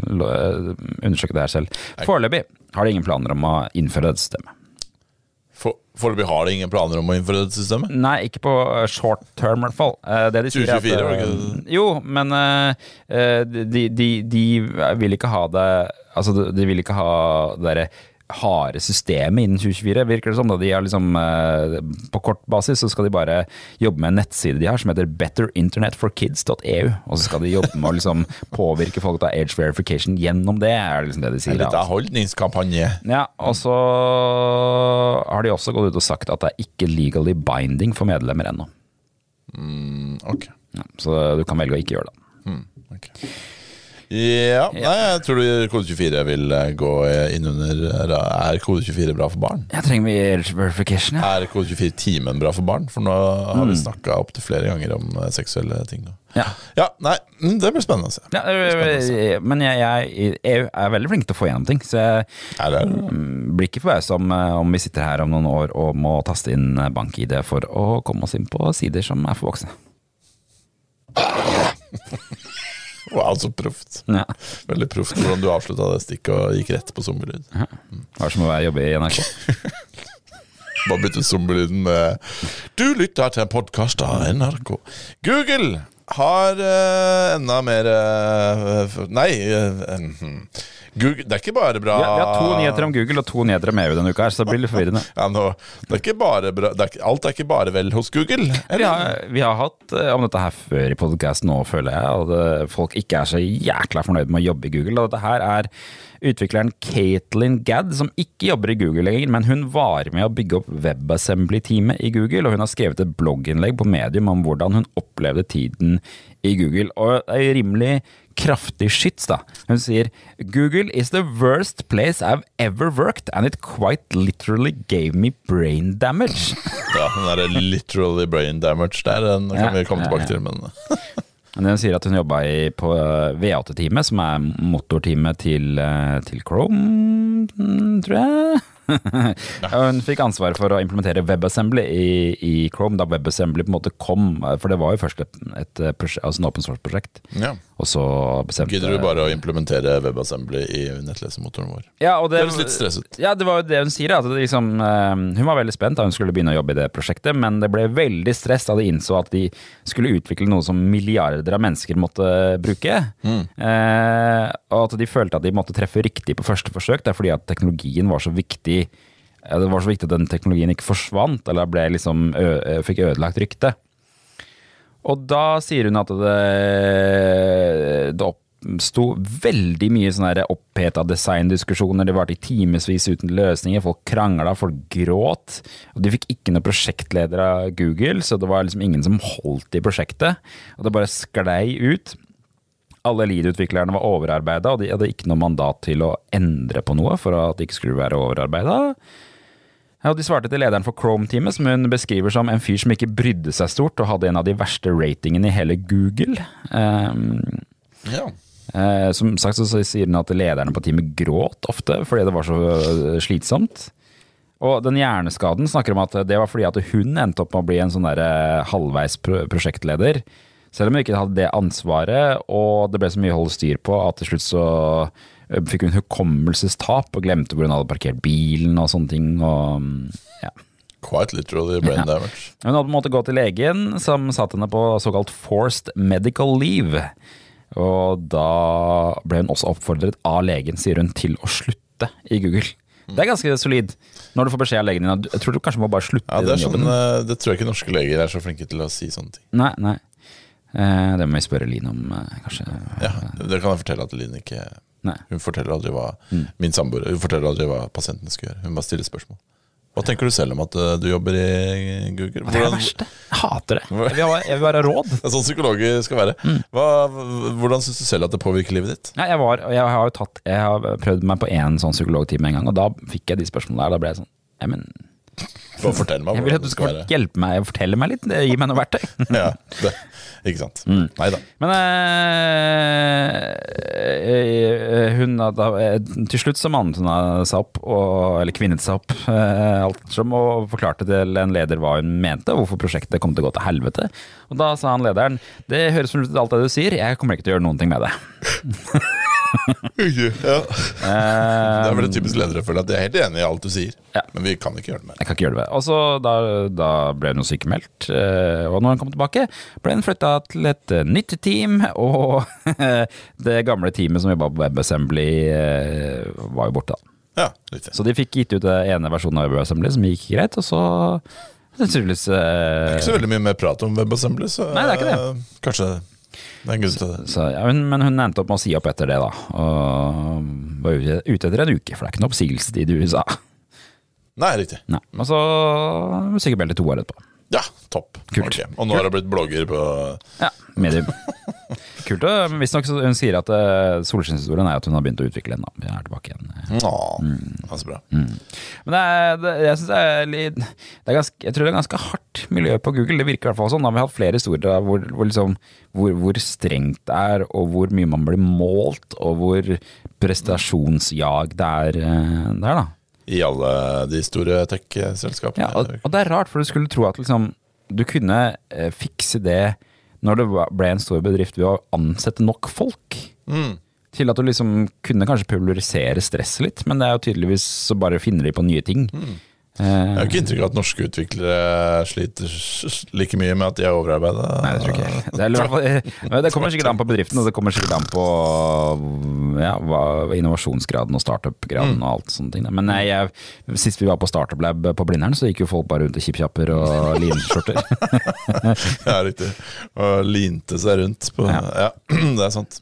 undersøke det her selv. Foreløpig har de ingen planer om å innføre dette systemet. For- Foreløpig har de ingen planer om å innføre dette systemet? Nei, ikke på øh, short term, i hvert fall. Eh, Det de sier er at, 2024, var det øh, ikke Jo, men de, de, de vil ikke ha det Altså, de- de vil ikke ha det derre harde systemet innen 2024, virker det som. Da de har liksom, eh, på kort basis så skal de bare jobbe med en nettside de har som heter betterinternetforkids.eu. Og så skal de jobbe med å liksom påvirke folk til age verification gjennom det, er liksom det de sier. En da. holdningskampanje. Ja, og så har de også gått ut og sagt at det er ikke legally binding for medlemmer ennå. Mm, okay. Ja, så du kan velge å ikke gjøre det. ok. Ja, nei, jeg tror kode 24 vil eh, gå innunder Er kode 24 bra for barn? Jeg trenger age verification, ja? Er kode 24-timen bra for barn? For nå har vi snakka opptil flere ganger om eh, seksuelle ting. Ja. Ja, nei, mm, det blir spennende å se. Ja, men jeg, jeg, jeg, er veldig flink til å få gjennom ting, så jeg Er det, mm, blir ikke forbausa om, om vi sitter her om noen år og må taste inn bank-ID for å komme oss inn på sider som er for voksne. wow, så proft. Ja. Veldig proft hvordan du avslutta det stikket og gikk rett på zombielyd. Hva er det som å jobbe i NRK? Bare bytte zombielyden med Du lytter til en podkast av NRK. Google har uh, enda mer uh, Nei. Uh. Google, det er ikke bare bra Vi har, to nyheter om Google og to nyheter om EU denne uka, her, så det blir litt forvirrende. ja, nå, det er ikke bare bra, det er, ikke- Alt er ikke bare vel hos Google. Vi har, vi har hatt øh, om dette her før i podkasten nå, føler jeg, at folk ikke er så jækla fornøyd med å jobbe i Google. Og dette her er utvikleren Caitlin Gadd, som ikke jobber i Google lenger, men hun var med å bygge opp WebAssembly-teamet i Google, og hun har skrevet et blogginnlegg på Medium om hvordan hun opplevde tiden i Google. Og det er rimelig kraftig skyts, da. Hun sier Google is the worst place I've ever worked, and it quite literally gave me brain damage. Ja, den der literally brain damage der, den kan Ja, vi komme tilbake ja. til. Men Men Hun sier at hun jobba på eh, V8-teamet, som er motorteamet til, eh, til Chrome, tror jeg. Hun fikk ansvaret for å implementere WebAssembly i, i Chrome, da WebAssembly på en måte kom. For det var jo først et, et prosjekt, altså en open source-prosjekt. ja. Og så bestemte Gidder du bare å implementere WebAssembly i nettlesemotoren vår? ja, og det, Høres litt stresset ut. Ja, det var jo det hun sier. At det liksom, eh, hun var veldig spent da hun skulle begynne å jobbe i det prosjektet, men det ble veldig stress da de innså at de skulle utvikle noe som milliarder av mennesker måtte bruke. Eh, og at de følte at de måtte treffe riktig på første forsøk, det er fordi at teknologien var så viktig. Eh, Det var så viktig at den teknologien ikke forsvant, eller ble liksom fikk ødelagt rykte. Og da sier hun at det, det oppsto veldig mye sånne oppheta designdiskusjoner. Det varte i timevis uten løsninger. Folk krangla, folk gråt. Og de fikk ikke noen prosjektleder av Google, så det var liksom ingen som holdt i prosjektet. Og det bare sklei ut. Alle lead-utviklerne var overarbeida, og de hadde ikke noe mandat til å endre på noe for at de ikke skulle være overarbeida. Ja, De svarte til lederen for Chrome-teamet, som hun beskriver som en fyr som ikke brydde seg stort og hadde en av de verste ratingene i hele Google. Um, Ja. uh, som sagt så sier hun at lederne på teamet gråt ofte fordi det var så eh, slitsomt. Og den hjerneskaden snakker om at det var fordi at hun endte opp med å bli en sånn der eh, halvveis pro- prosjektleder. Selv om hun ikke hadde det ansvaret, og det ble så mye å holde styr på at til slutt så eh, fikk hun hukommelsestap og glemte hvor hun hadde parkert bilen og sånne ting. Og, mm, ja. Quite literally brain Ja. damage. Hun hadde på en måte gått til legen, som satte henne på såkalt forced medical leave. Og da ble hun også oppfordret av legen, sier hun, til å slutte i Google. Det er ganske solid. Når du får beskjed av legen din jeg tror du kanskje må bare slutte Ja, det, sånn, eh, det tror jeg ikke norske leger er så flinke til å si sånne ting. Nei, nei. Eh, det må vi spørre Line om, eh, kanskje. Ja, Det kan jeg fortelle at Linn ikke Nei. Hun forteller aldri hva Min samboer Hun forteller aldri hva pasienten skal gjøre. Hun bare stiller spørsmål. Hva tenker du selv om at eh, du jobber i Google? Det er det verste. Jeg hater det. Jeg vil, være råd. Det er sånn psykologer skal være. Hva, hvordan syns du selv at det påvirker livet ditt? Nei, jeg, var, jeg har tatt Jeg har prøvd meg på én sånn psykologtime en gang, og da fikk jeg de spørsmålene der. Da ble jeg sånn Nei, men Bare fortell meg jeg vil at du skal hjelpe meg, fortelle meg litt. Gi meg noe verktøy. Ja, det, ikke sant. Nei da. Men øh, hun hadde, eh, Til slutt så mannet hun seg opp, og, eller kvinnet seg opp, øh, alt som, og forklarte til en leder hva hun mente, hvorfor prosjektet kom til å gå til helvete. Og da sa han lederen det høres ut som alt det du sier, jeg kommer ikke til å gjøre noen ting med det. Ja. det er vel det typisk ledere føler at de er helt enig i alt du sier, Ja. men vi kan ikke gjøre det mer. Jeg kan ikke gjøre det. Og så da, da ble hun sykemeldt, eh, og når hun kom tilbake, ble hun flytta til et eh, nytt team, og det gamle teamet som jobba på WebAssembly, eh, var jo borte, da. Ja, riktig. Så de fikk gitt ut den ene versjonen av WebAssembly som gikk greit, og så tydeligvis eh, Ikke så veldig mye mer prat om WebAssembly, så Nei, det er ikke det. eh, kanskje det er en grunn til det. så, ja, hun, Men hun endte opp med å si opp etter det, da. Og var ute, ute etter en uke, for det er ikke noe oppsigelsestid i USA. Nei, riktig. Nei, Og så sikkert meldt to år etterpå. Ja, topp. Kult. Ok. Og nå har det blitt blogger på Ja, medium. Kult. Visstnok hun sier at uh, solskinnshistorien er at hun har begynt å utvikle den. da. Vi er tilbake igjen. Åh, Mm. ja, så bra. Men det er, det, jeg syns det er litt det er ganske, Jeg tror det er ganske hardt miljø på Google. Det virker i hvert fall sånn. Da har vi hatt flere historier hvor, hvor, liksom, hvor, hvor strengt det er, og hvor mye man blir målt, og hvor prestasjonsjag det er eh, der, da. I alle de store tech-selskapene. Ja, og, og det er rart, for du skulle tro at liksom, du kunne eh, fikse det når det ble en stor bedrift ved å ansette nok folk. Til at du liksom kunne kanskje pulverisere stresset litt, men det er jo tydeligvis så bare finner de på nye ting. Jeg Eh, har ikke inntrykk av at norske utviklere sliter like mye med at de er overarbeida. Nei, det tror jeg. Det, er, kommer sikkert an på bedriften, og det kommer sikkert an på ja, innovasjonsgraden og startup-graden og alt sånne ting. Men jeg, sist vi var på Startup Lab på Blindern, så gikk jo folk bare rundt i kjippkjapper og linskjorter. Ja, riktig. Og linte seg rundt på Ja, Ja. det er sant.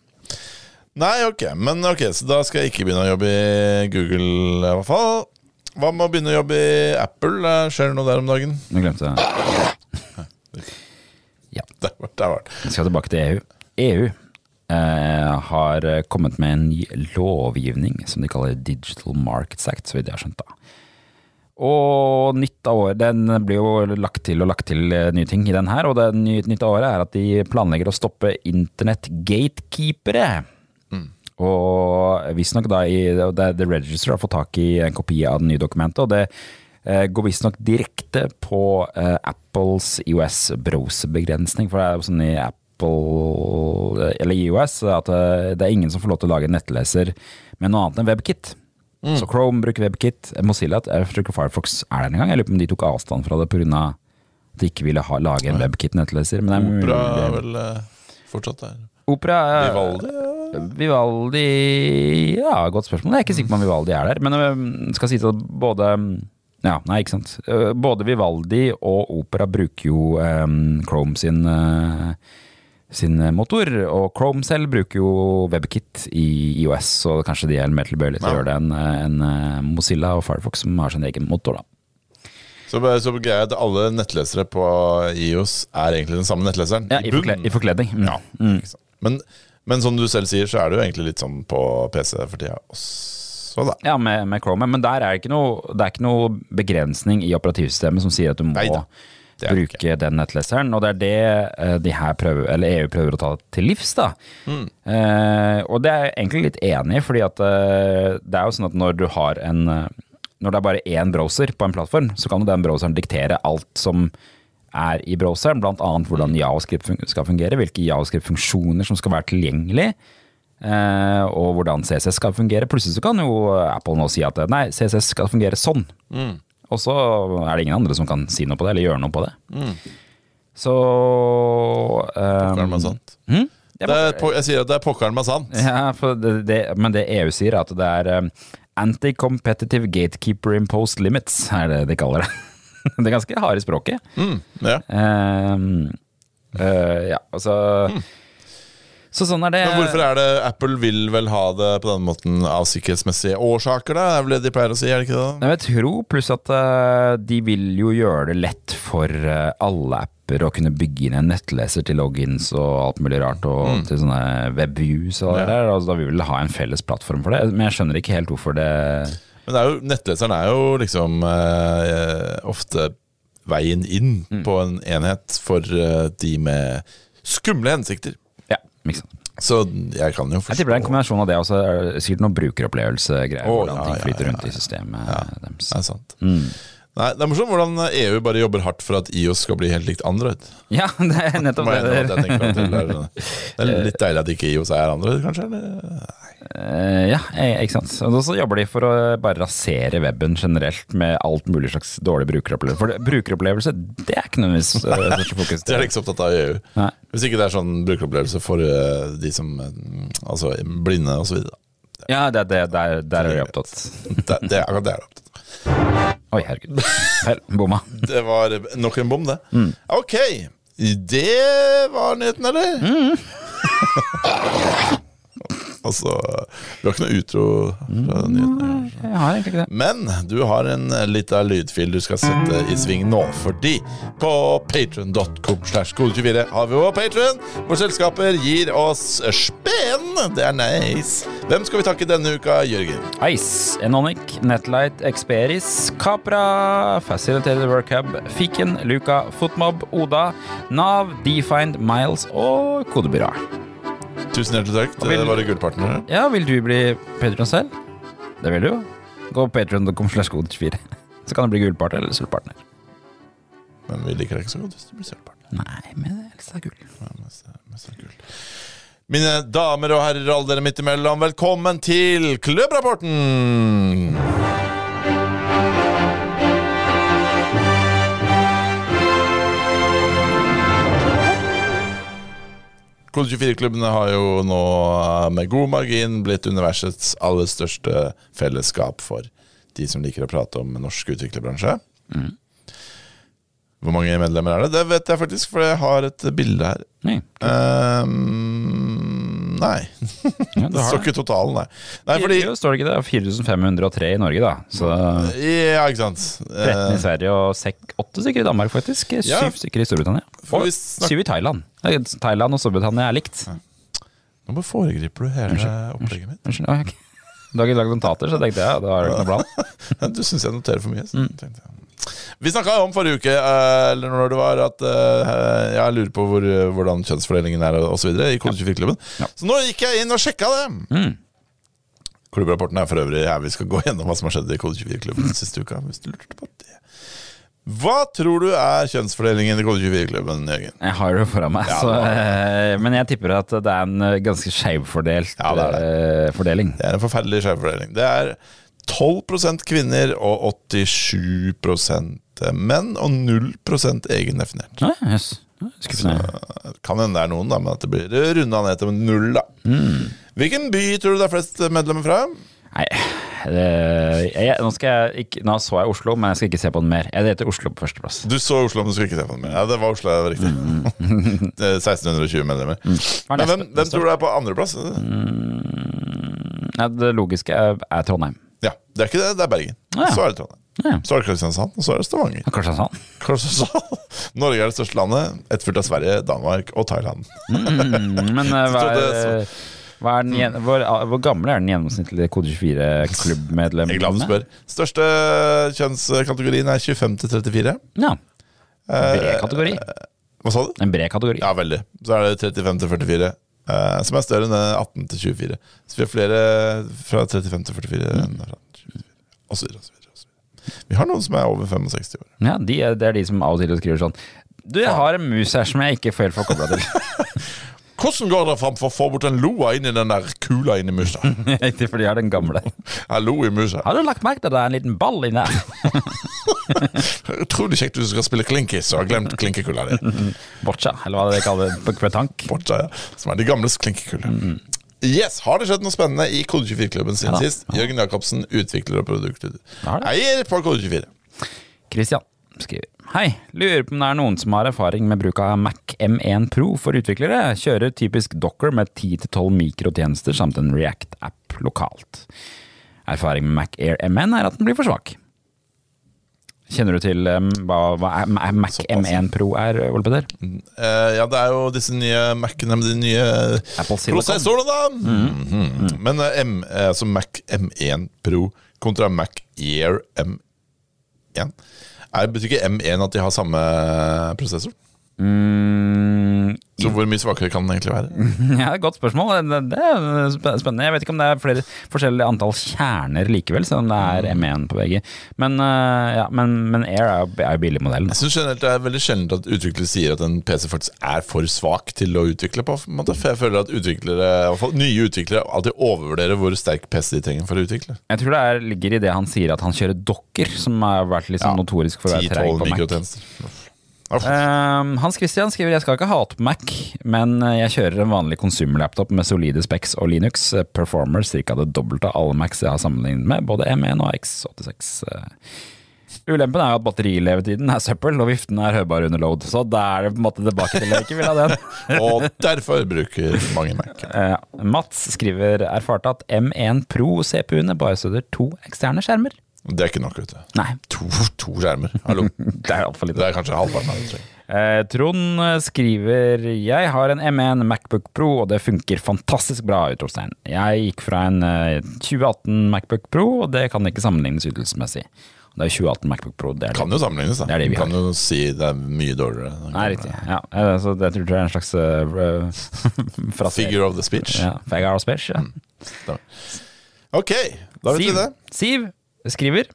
Nei, ok, men ok, så da skal jeg ikke begynne å jobbe i Google, i hvert fall. Hva med å begynne å jobbe i Apple? Skjer det noe der om dagen? Nå glemte jeg. Ja. der var det. Vi skal tilbake til EU. EU eh, har kommet med en ny lovgivning som de kaller Digital Markets Act, så vidt jeg har skjønt. da. Og nytt av året, Den blir jo lagt til og lagt til eh, nye ting i den her. Og det nytt av året er at de planlegger å stoppe internett-gatekeepere. Og visstnok da i The Register har fått tak i en kopi av det nye dokumentet. Og det eh, går visstnok direkte på eh, Apples IOS-browserbegrensning. For det er jo sånn i Apple, eller IOS, at eh, det er ingen som får lov til å lage en nettleser med noe annet enn WebKit. Så Chrome bruker WebKit. Mozilla, jeg tror ikke Firefox er der engang. Jeg lurer på om de tok avstand fra det pga. at de ikke ville ha, lage en WebKit-nettleser. Er Opera er vel eh, fortsatt der. Opera er- Vivaldi? Vivaldi Ja, godt spørsmål. Jeg er ikke sikker på om Vivaldi er der. Men jeg skal si at både Ja, nei, ikke sant. Øh, Både Vivaldi og Opera bruker jo um, Chrome sin uh, sin motor, og Chrome selv bruker jo WebKit i IOS, så kanskje de er mer tilbøyelige til å gjøre det enn en, Mozilla og Firefox, som har sin egen motor, da. Så, så greia er at alle nettlesere på IOS er egentlig den samme nettleseren. Ja, i, i forkledning. Mm. Ja, ikke sant. Men, men som du selv sier, så er det jo egentlig litt sånn på PC for tida også, da. Ja, med, med Chrome. Men der er det ikke noe, det er ikke noe begrensning i operativsystemet som sier at du må Neida, bruke den nettleseren. Og det er det eh, de her prøver, eller EU prøver å ta til livs. da. Mm. Eh, og det er jeg egentlig litt enig i, fordi at eh, det er jo sånn at når du har en eh, Når det er bare én browser på en plattform, så kan jo den browseren diktere alt som er i browseren, bl.a. hvordan Mm. javascript skal fungere, hvilke javascript-funksjoner som skal være tilgjengelig. Eh, og hvordan CSS skal fungere. Plutselig så kan jo Apple nå si at eh, nei, CSS skal fungere sånn. Mm. Og så er det ingen andre som kan si noe på det, eller gjøre noe på det. Så Pokkeren um, meg sant. Hmm? Det po- jeg sier at det er pokkeren meg sant. Ja, det, det, men det EU sier, er at det er um, anti-competitive gatekeeper imposed limits, er det de kaller det. det er ganske harde språket. Mm, ja. Um, uh, ja, altså Så sånn er det. Men hvorfor er det Apple vil vel ha det på den måten av sikkerhetsmessige årsaker, da? Det er vel det de pleier å si, er det ikke det? Nei, Jeg tror pluss at uh, de vil jo gjøre det lett for uh, alle apper å kunne bygge inn en nettleser til logins og alt mulig rart, og til sånne webviews og det Ja. der. Altså, da vil vi vel ha en felles plattform for det, men jeg skjønner ikke helt hvorfor det Men det er jo, nettleseren er jo liksom eh, ofte veien inn Mm. på en enhet for eh, de med skumle hensikter. Ja, ikke sant. Så jeg kan jo Jeg forstå tipper det er en kombinasjon av det og er sikkert noen brukeropplevelsegreier. Oh, hvordan ja, ting flyter ja, rundt ja. i systemet deres. Det er sant. Mm. Nei, Det er morsomt hvordan EU bare jobber hardt for at IOS skal bli helt likt Android. Ja, det er nettopp det. jeg Det er litt deilig at ikke IOS er Android, kanskje? Eller? Eh, ja, eh, ikke sant. Og så jobber de for å bare rasere weben generelt med alt mulig slags dårlig brukeropplevelse. For brukeropplevelse, det er ikke nødvendigvis største fokus. Det er ikke så opptatt av EU. Nei. Hvis ikke det er sånn brukeropplevelse for eh, de som eh, Altså blinde og så videre. Ja, det, det, der, der er de opptatt. Det, det, akkurat det er de opptatt. Oi, herregud. Her, bomma. Det var nok en bom, det. Mm. Ok. Det var nyheten, eller? Mm. Altså Du har ikke noe utro fra nyhetene? Jeg har egentlig ikke det. Men du har en lita lydfil du skal sette i sving nå, fordi på patron.com slash kode24 har vi vår patron, hvor selskaper gir oss spenn. Det er nice. Hvem skal vi takke denne uka, Jørgen? Ice, Enonic, Netlight, Experis, Capra, Facilitated Workhub, Fiken, Luca, Footmob, Oda, Nav, Defined, Miles og Kodebyrå. Tusen hjertelig takk vil- var det gullpartner. Ja, vil du bli patron selv? Det vil du jo. Gå på patron.com slash kode24. Så kan du bli gullpartner eller sølvpartner. Men vi liker deg ikke så godt hvis du blir sølvpartner. Nei, men det er gull. Ja, mest- mest er gull. Mine damer og herrer, alle dere midt imellom, velkommen til Klubbrapporten! Kode 24-klubbene har jo nå eh, med god margin blitt universets aller største fellesskap for de som liker å prate om norsk utviklerbransje. Hvor mange medlemmer er det? Det vet jeg faktisk, for jeg har et bilde her. Nei. Ehm, nei. Ja, det står ikke totalen, nei. Nei, fordi Jo, står det ikke det? 4503 i Norge, da. Så Ja, ikke sant. 13 i Eh, Sverige og 8 stykker i Danmark, faktisk. 7 Ja. stykker i Storbritannia. Og vi snak- 7 i Thailand. Eh, Thailand og Storbritannia er likt. Nå bare foregriper du hele opplegget mitt. Unnskyld. okay. Du har ikke lagd notater, så tenkte jeg da er det ikke noe plan. Du syns jeg noterer for mye. Mm. Så tenkte jeg. Vi snakka om forrige uke, eh, eller når det var, at eh, jeg lurer på hvor, hvordan kjønnsfordelingen er videre i Kode 24-klubben. Ja. Så nå gikk jeg inn og sjekka det. Mm. Klubbrapporten er for øvrig her vi skal gå gjennom hva som har skjedd i Kode 24-klubben siste uka. Hvis du lurte på det. Hva tror du er kjønnsfordelingen i Kode 24-klubben, Jørgen? Jeg har det foran meg, Ja, så, det eh, men jeg tipper at det er en eh, ganske skjevfordelt Ja, det eh, fordeling. Det er en forferdelig skjevfordeling. Det er 12% kvinner og 87% menn, og 0% egendefinert. Ja, Jøss. Skuffende. Kan hende det er noen, da, men at det blir runda ned til null. da Hvilken by tror du det er flest medlemmer fra? Nei, det, jeg, nå, skal ikke, nå så jeg Oslo, men jeg skal ikke se på den mer. Jeg heter Oslo på førsteplass. Du så Oslo, men du skulle ikke se på den mer. Ja, det var Oslo, det var riktig. Er 1620 medlemmer. Er Men hvem, hvem tror du er på andreplass? Ja, det logiske er, er Trondheim. Ja, Det er ikke det, det er Bergen. Ja. Så er det Trondheim. Ja. Så er det Kristiansand, og så er det Stavanger. Kristiansand. Kristiansand. Norge er det største landet, etterfulgt av Sverige, Danmark og Thailand. Mm, men eh, hva er, hva er den, hvor, hvor gammel er den gjennomsnittlige Kode 24-klubbmedlemmen? Jeg er glad du spør. Største kjønnskategorien er 25 til 34. Ja. En Bred kategori. Hva sa du? En bred kategori. Ja, veldig. Så er det 35 til 44. eh, som er større enn 18 til 24. Så vi har flere fra 35 til 44 enn fra 24. Og så videre, og så videre, og så videre. Vi har noen som er over 65 år. Ja, de er, Det er de som av og til skriver sånn Du, jeg har en mus her som jeg ikke får helt får kobla til. Hvordan går det fram for å få bort den loa inn i den der kula inni musa? Ikke fordi jeg er den gamle. Jeg lo i musa. Har du lagt merke til at det er en liten ball inni der? Utrolig kjekt hvis du skal spille klinkis og har glemt klinkekula di. Boccia, eller hva det kaller det på kvetank. Boccia, ja. Som er de gamles klinkekuler. Yes, Har det skjedd noe spennende i Kode24-klubben siden Ja sist? sist? Jørgen Jacobsen, utvikler og produkter. Eier på Kode24. Christian skriver Hei, lurer på om det er noen som har erfaring med bruk av Mac M1 Pro for utviklere. Kjører typisk Docker med 10-12 mikrotjenester samt en React-app lokalt. Erfaring med Mac Air M1 er at den blir for svak. Kjenner du til um, hva, hva er, er Mac Såpass. M1 Pro er, Ole Petter? Uh, ja, det er jo disse nye Mac-ene med de nye prosessorene, da! -hmm. Men uh, M, uh, Mac M1 Pro kontra Mac Air M1 er, Betyr ikke M1 at de har samme prosessor? Mm, Så hvor mye svakere kan den egentlig være? ja, Godt spørsmål. Det, det er spennende. Jeg vet ikke om det er flere forskjellige antall kjerner likevel, selv om det er M1 på begge. Men, uh, ja, men, men Air er jo er jo billigmodellen. Jeg synes generelt Det er veldig sjelden at utviklere sier at en PC faktisk er for svak til å utvikle på. For jeg føler at utviklere, i hvert fall nye utviklere alltid overvurderer hvor sterk PC de trenger for å utvikle. Jeg tror det er, ligger i det han sier at han kjører dokker, som har vært litt sånn notorisk for å være treig 10-12 på Mac. Um, Hans Christian skriver jeg skal ikke hate på Mac, men jeg kjører en vanlig consumer-laptop med solide specs og Linux. eh, Performer ca. det dobbelte av alle Macs jeg har sammenlignet med, både M1 og X86. eh. Ulempen er jo at batterilevetiden er søppel, og viften er hørbar under load. Så da er det på en måte tilbake til leken, vil ha den. Og derfor bruker mange Mac. Uh, Mats skriver erfarte at M1 Pro CPU-ene bare støtter to eksterne skjermer. Det er ikke nok, vet du. Nei, To, to skjermer. Hallo. det er altfor lite. Det er kanskje halvparten av det. Eh, Trond eh, skriver Jeg har en M1 Macbook Pro, og det funker fantastisk bra. utropstegn. Jeg gikk fra en eh, 2018 Macbook Pro, og det kan ikke sammenlignes ytelsesmessig. Det er 2018 Macbook Pro. Det er Kan jo sammenlignes, da. Det er det vi kan jo si det er mye dårligere. Nei, riktig. Ja, eh, så det tror jeg er en slags uh. Figure of the speech. Ja, figure of speech, ja. Mm. Ok, da vet vi det. Siv skriver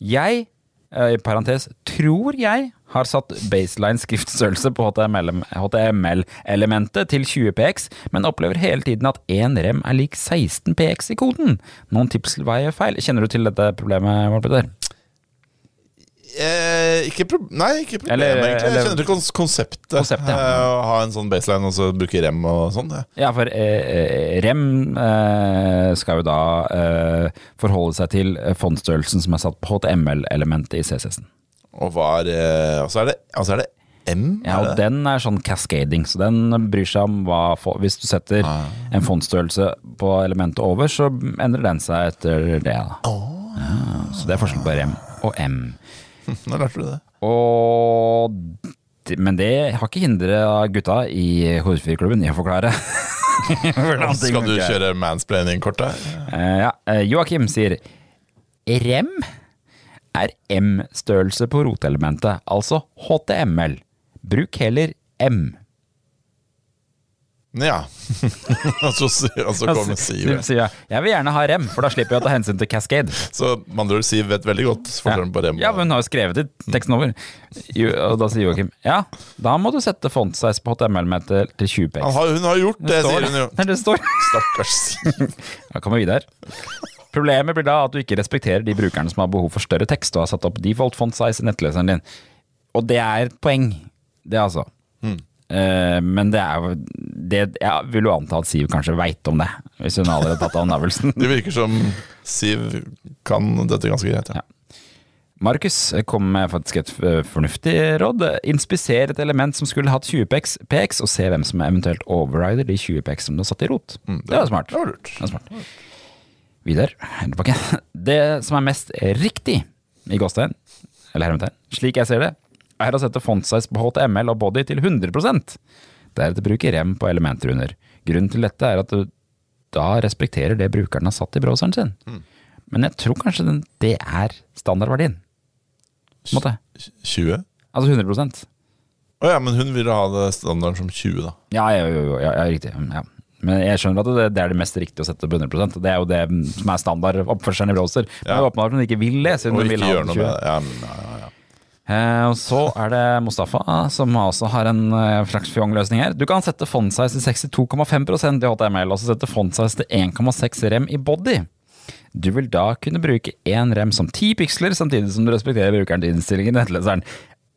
Jeg, eh, i parentes, tror jeg har satt baseline skriftstørrelse på HTML-elementet til 20 PX, men opplever hele tiden at én rem er lik 16 PX i koden. Noen tips til hva jeg gjør feil? Kjenner du til dette problemet, Morten Petter? Eh, ikke pro nei, ikke problem, Eller- egentlig. Jeg eller- kjenner til kons konseptet. Konseptet, ja. eh, Å ha en sånn baseline og så bruke rem og sånn. Ja. Ja, for eh, eh, rem eh, skal jo da eh, forholde seg til fondsstørrelsen som er satt på HTML-elementet i CSS-en. Og hva er Og så er det, altså er det M? Ja, og den er sånn cascading, så den bryr seg om hva Hvis du setter en fondsstørrelse på elementet over, så endrer den seg etter det. Da. Ja, så det er forskjell på rem og M. Nå lærte du det. Og Men det har ikke hindra gutta i Hovedfyrklubben i å forklare. Skal du kjøre mansplaining-kortet? Eh, ja, eh, Joakim sier rem er M-størrelse på rotelementet, altså HTML. Bruk heller M. Ja. og så, og så kommer Siv. Sier jeg, vil gjerne ha rem, for da slipper jeg å ta hensyn til Cascade. Så med andre ord, Siv vet veldig godt forskjellen på rem Ja, men hun har jo skrevet i teksten over. Jo, og da sier Joakim ja, da må du sette font-size på HTML-meter til 20 Han px. har, Hun har gjort det, står, sier hun jo. Nei, det står. Stakkars Siv. Da kommer vi videre. Problemet blir da at du ikke respekterer de brukerne som har behov for større tekst og har satt opp default font size i nettleseren din. Og det er et poeng, det altså. Eh, men det er jo det, Jeg vil jo anta at Siv kanskje veit om det, hvis hun allerede har tatt av annavelsen. Det virker som Siv kan dette ganske greit. Ja. Ja. Markus kom med faktisk et eh, fornuftig råd. Inspiser et element som skulle hatt 20 PX, PX og se hvem som eventuelt overrider de 20 PX som du har satt i rot. det var smart. Det var lurt. Det var smart. Vidar, helt. Det som er mest riktig i gåstegn, eller hermetegn, slik jeg ser det, er å sette fontsize på HTML og body til 100% Deretter bruke rem på elementer under. Grunnen til dette er at du da respekterer det brukeren har satt i browseren sin. Men jeg tror kanskje den, det er standardverdien. På en måte. 20? Altså 100 Å ja, men hun ville ha det standarden som 20, da. Ja, ja, ja, ja, riktig. Ja. Men jeg skjønner at det, det er det mest riktige å sette på 100% Det er jo det som er standard oppførselen i browser. Men Ja. åpenbart at hun ikke vil det. Siden Og hun vil ha det noe 20. med det. Ja, men, ja, og så er det Mustafa som også har en fraksfjong-løsning fjongløsning her. Du kan sette fontsize til 62,5% i HTML, og så sette fontsize til 1,6 rem i body. Du vil da kunne bruke én rem som 10 piksler, samtidig som du respekterer brukerens innstilling i nettleseren.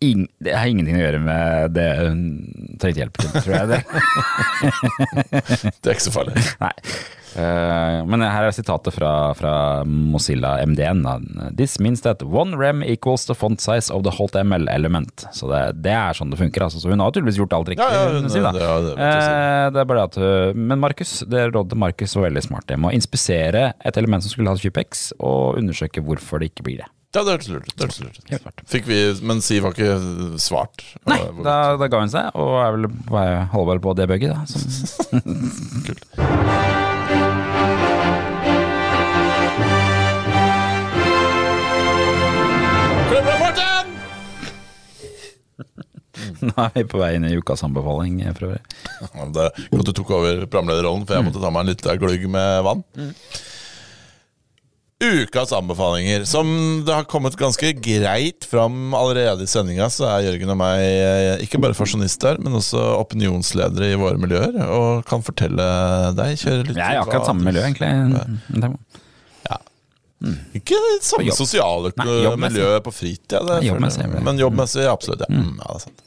Ing, det har ingenting å gjøre med det hun trengte hjelp til, tror jeg. det. Det er ikke så farlig. Nei. Eh, men her er sitatet fra, fra Mozilla MDN. This means that one rem equals the font size of the HTML element. Så det, det er sånn det funker. Altså. Så hun har tydeligvis gjort alt riktig. Ja, ja, si, det- ja, det. Eh, det er bare at Men Markus, det rådet Markus var veldig smart. Det med å inspisere et element som skulle ha 20x, og undersøke hvorfor det ikke blir det. Ja, det hørtes lurt ut. Fikk vi, men Siv har ikke svart. Nei, da, da ga hun seg, og er vel halvveis på debugget. Da, som Nå er vi på vei inn i ukas anbefaling. For øvrig. Ja, Det er godt du tok over programlederrollen, for jeg måtte ta meg en liten glugg med vann. Ukas anbefalinger. Som det har kommet ganske greit fram allerede i sendinga, så er Jørgen og meg eh, ikke bare fasjonister, men også opinionsledere i våre miljøer, og kan fortelle deg, kjøre litt Vi er akkurat samme miljø, egentlig. Ikke samme sosiale Nei, eh, jobbmessig. miljø på fritida, jeg. men jobbmessig absolutt. Ja. Mm, ja, det er sant.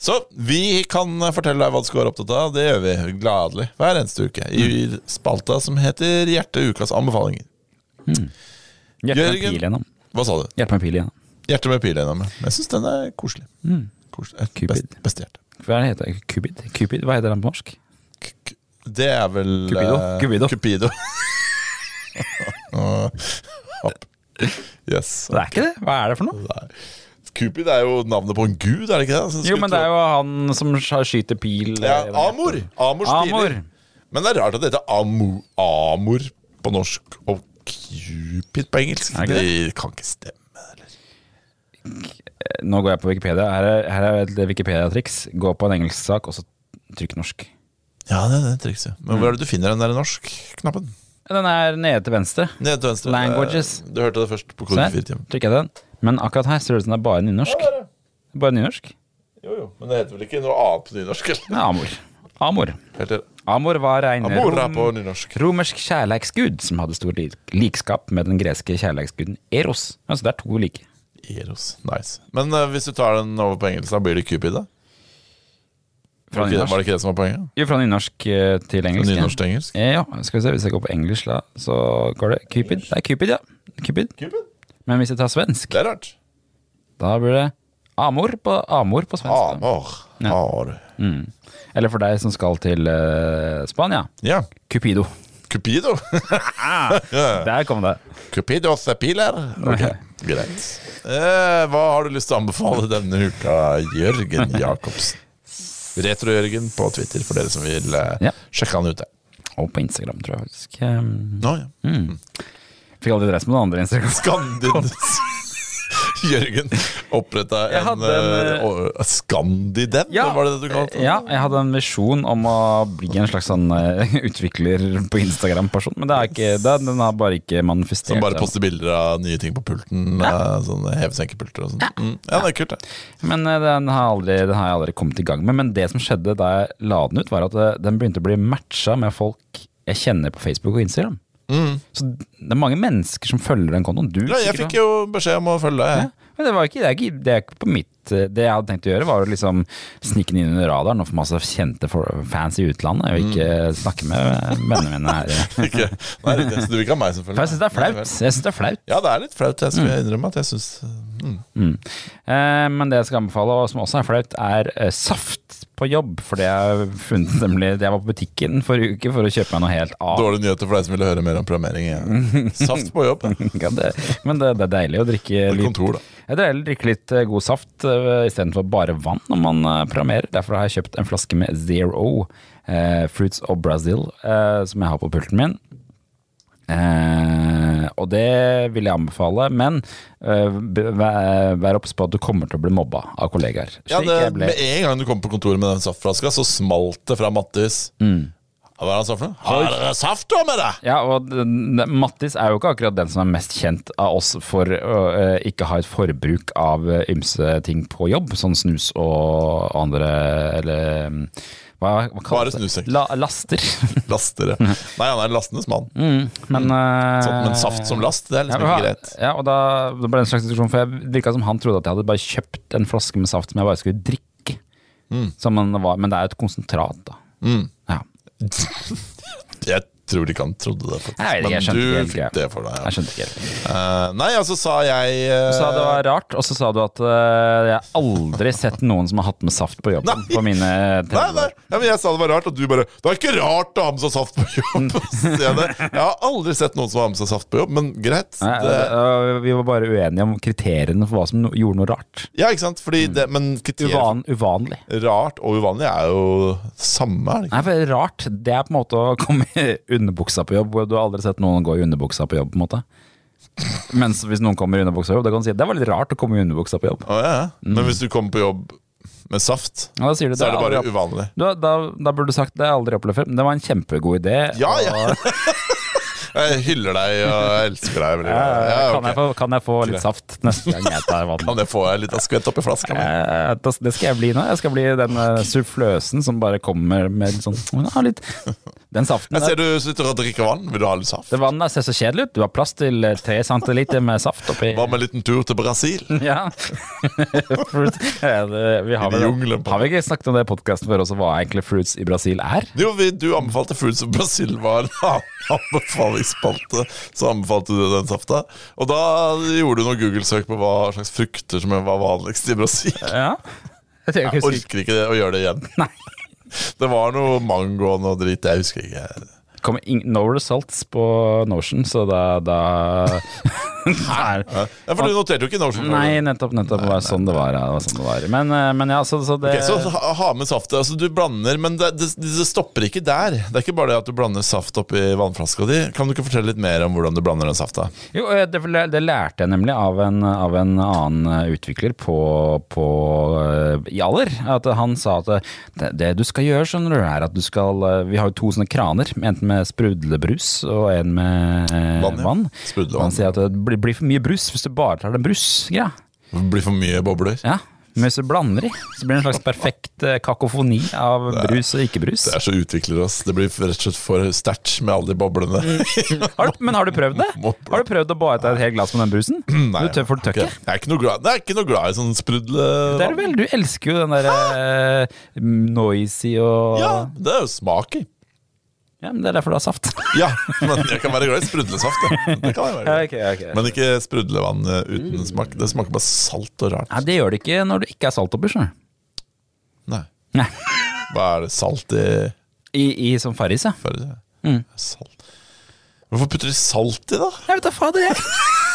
Så vi kan fortelle deg hva du skal være opptatt av. Det gjør vi gladelig hver eneste uke i spalta som heter Hjerte ukas anbefalinger. Hjerte med pil igjennom. Hva sa du? Hjerte med pil igjennom. Hjerte med pil gjennom. Jeg syns den er koselig. koselig. Cupid. Best, beste hjerte. Hva heter det Cupid? Cupid? Hva heter den på norsk? K- Det er vel Cupido? eh, Cupido. Cupido. Yes. Det er ikke det? Hva er det for noe? Nei. Cupid er jo navnet på en gud, er det ikke det? Jo, men det er jo han som sk- skyter pil ja, eh, Amor. Amor Amor. piler. Men det er rart at det heter Amor, Amor på norsk og Cupid på engelsk. Det det kan ikke stemme. Eller? Nå går jeg på Wikipedia. Her er, her er et Wikipedia-triks. Gå på en engelsk sak, og så trykk norsk. Ja, det er det trikset. Men hvor er det du finner den der norsk-knappen? Den er nede til venstre. Nede til venstre. Languages. Du hørte det først på Kode 4 timen. trykker jeg den. Men akkurat her ser det ut som det er bare nynorsk. Bare nynorsk. Jo, jo. Men det heter vel ikke noe annet på nynorsk? eller? Ja, Amor. Amor. Heter. Amor var en Amor er rom- nynorsk. romersk kjærleiksgud som hadde stor lik- likskap med den greske kjærleiksguden Eros. Altså det er to like. Eros. Nice. Men eh, hvis du tar den over på engelsk, da blir det Cupid, da? Fra det, ikke, nynorsk. var det ikke det som var poenget? Jo, fra nynorsk eh, til Fra engelsk. nynorsk til engelsk? Ja. ja, skal vi se, hvis jeg går på engelsk, da, så går det Cupid. Det er Cupid, ja. Cupid. Cupid? Men hvis jeg tar svensk, Det er rart. da blir det Amor på, amor på svensk. da. Amor. Ja. Har. Mm. Eller for deg som skal til eh, Spania, Ja. Cupido. Cupido. Der kom det. Cupidos piler. Ok, greit. Eh, hva har du lyst til å anbefale denne uka, Jørgen Jacobsen? Retro-Jørgen på Twitter, for dere som vil eh, Ja. sjekke han ute. Og på Instagram, tror jeg faktisk. Um, Nå, ja. Fikk aldri dreist med noen andre Instagram. Skandin... Jørgen oppretta en, hadde en, uh, å- ja, var det det du kalte det? Ja, jeg hadde en visjon om å bli en slags sånn uh, utvikler på Instagram-person, men det er ikke, det, den har bare ikke manifestert Som bare poster bilder av nye ting på pulten. Ja. Sånne hevesenkepulter og sånn. Mm. Ja, det er kult, det. Men uh, den har, aldri, den har jeg aldri kommet i gang med. Men det som skjedde da jeg la den ut, var at eh, den begynte å bli matcha med folk jeg kjenner på Facebook og Instagram. Så det er mange mennesker som følger den kontoen. Du Mm. Ja, jeg fikk jo beskjed om å følge deg. Ja, men det var ikke, det er ikke, det er ikke på mitt eh, Det jeg hadde tenkt å gjøre, var å liksom snike den inn under radaren og få masse kjente fans i utlandet, og ikke Mm. snakke med vennene mine her. Ikke, nei, det, er, du vil ikke ha meg selvfølgelig. For jeg syns det er flaut. Jeg synes det er flaut. Ja, det er litt flaut. Jeg skal innrømme at jeg syns mm. Eh, men det jeg skal anbefale, og som også er flaut, er eh, saft på jobb. For det jeg funnet nemlig Jeg var på butikken forrige uke for å kjøpe meg noe helt annet. Dårlige nyheter for deg som ville høre mer om programmering. Ja. Saft på jobb. Ja, det, men det, det er deilig å drikke litt kontor, da. Det er deilig å drikke litt eh, god saft istedenfor bare vann når man uh, programmerer. Derfor har jeg kjøpt en flaske med Zero eh, Fruits of Brazil, eh, som jeg har på pulten min. Eh, og det vil jeg anbefale, men eh, vær, obs på at du kommer til å bli mobba av kollegaer. Ja, det, med en gang du kom på kontoret med den saftflaska, så smalt det fra Mattis. Mm. Hva er det han sa for noe? Har dere saft med deg? Ja, og Mattis er jo ikke akkurat den som er mest kjent av oss for å ikke ha et forbruk av ymse ting på jobb, sånn snus og andre eller mm, hva, hva Bare det? snus, egentlig. La, laster. ja Nei, han er en lastenes mann. Men, mm. Sånn, men saft som last, det er liksom ja, ikke greit. Ja, og da det ble det en slags diskusjon, for jeg virka som han trodde at jeg hadde bare kjøpt en flaske med saft som jeg bare skulle drikke. Som man var, men det er jo et konsentrat, da. Mm. Ja. Tror ikke han trodde det, faktisk. Jeg jeg men du helt fikk det for deg. Jeg skjønte ikke helt. Uh, nei, altså sa jeg uh... Du sa det var rart, og så sa du at uh, jeg aldri sett noen som har hatt med saft på jobben. Nei. På mine Nei, nei, ja, men jeg sa det var rart, og du bare Det er ikke rart å ha med seg saft på jobb! Jeg. Har aldri sett noen som har med seg saft på jobb, men greit. Nei, Det, vi var bare uenige om kriteriene for hva som no gjorde noe rart. ja, ikke sant? Fordi det, men kriterier Uvan, uvanlig. Rart og uvanlig er jo samme, er det ikke? Nei, for rart, det er på en måte å komme i underbuksa på jobb, du har aldri sett noen gå i underbuksa på jobb, på en måte. Mens hvis noen kommer i underbuksa på jobb, da kan du si det var litt rart å komme i underbuksa på jobb. Å, ja. ja. Men hvis du kommer på jobb med saft, Ja, da sier du så er det bare aldri uvanlig. da, da, da burde du sagt det har jeg aldri opplevd før, men det var en kjempegod idé. Ja, ja. Jeg hyller deg og elsker deg. Ja, Ja, okay. kan, jeg få, kan jeg få litt saft neste gang jeg tar vann? Kan jeg få litt av skvett oppi flaska? mi? Eh, Det skal jeg bli nå. Jeg skal bli den eh, suffløsen som bare kommer med litt sånn ja, litt Den saften Jeg ser du sitter og drikker vann. Vil du ha litt saft? det vannet ser så kjedelig ut. Du har plass til eh, tre centiliter med saft oppi Hva med en liten tur til Brasil? Ja. Ja, vi har, vel, har vi ikke snakket om det i podkasten før også, hva egentlig fruits i Brasil er? Jo, vi, Du anbefalte Fruits i Brasil var en anbefalingsspalte. Så anbefalte du den safta. Og da gjorde du noe Google-søk på hva slags frukter som var vanligst i Brasil. Ja. Jeg Jeg orker ikke det, å gjøre det igjen. Nei. Det var noe mango og noe dritt. Jeg husker ikke. Kommer no results på Notion, så da, da. Ja, for du noterte jo ikke Notion. Nei, nettopp, nettopp. nei, nei, sånn det var. Ja, det var sånn det var. Men, eh, men ja, så, så det okay, så ha, med saft. Altså, du blander, men det, det, det stopper ikke der. Det er ikke bare det at du blander saft oppi vannflaska di. Kan du ikke fortelle litt mer om hvordan du blander den safta? Jo, eh, det, det lærte jeg nemlig av en, av en annen eh, utvikler på, på i At han sa at det, du skal gjøre, skjønner du, er at du skal Vi har jo to sånne kraner, enten med sprudlebrus og en med eh, Vann, ja. vann. Han sier at det blir, blir for mye brus hvis du bare tar den brusgreia. Blir for mye bobler. Ja. Men hvis du blander i, så blir det en slags perfekt eh, kakofoni av brus og ikke-brus. Det er så utvikler oss. Det blir rett og slett for sterkt med alle de boblene. Har du, men har du prøvd det? Har du prøvd å bare ta et helt glass med den brusen? Nei, du tør for du tør ok. Jeg er ikke noe glad, jeg er ikke noe glad i sånn sprudle... Det er du vel, du elsker jo den derre uh, noisy og Ja, det er jo smak i. Ja, men det er derfor du har saft. Ja, men jeg kan være glad i sprudlesaft. ja. Det kan jeg være. Okay, okay. Men ikke sprudlevann uten uten smak. Det smaker bare salt og rart. Nei, det gjør det ikke når det ikke er salt oppi. Nei. Nei. Hva er det? Salt i I, i som Farris, ja. Før ja. Mm. Salt. Hvorfor putter de salt i, da? Jeg vet da fader, jeg.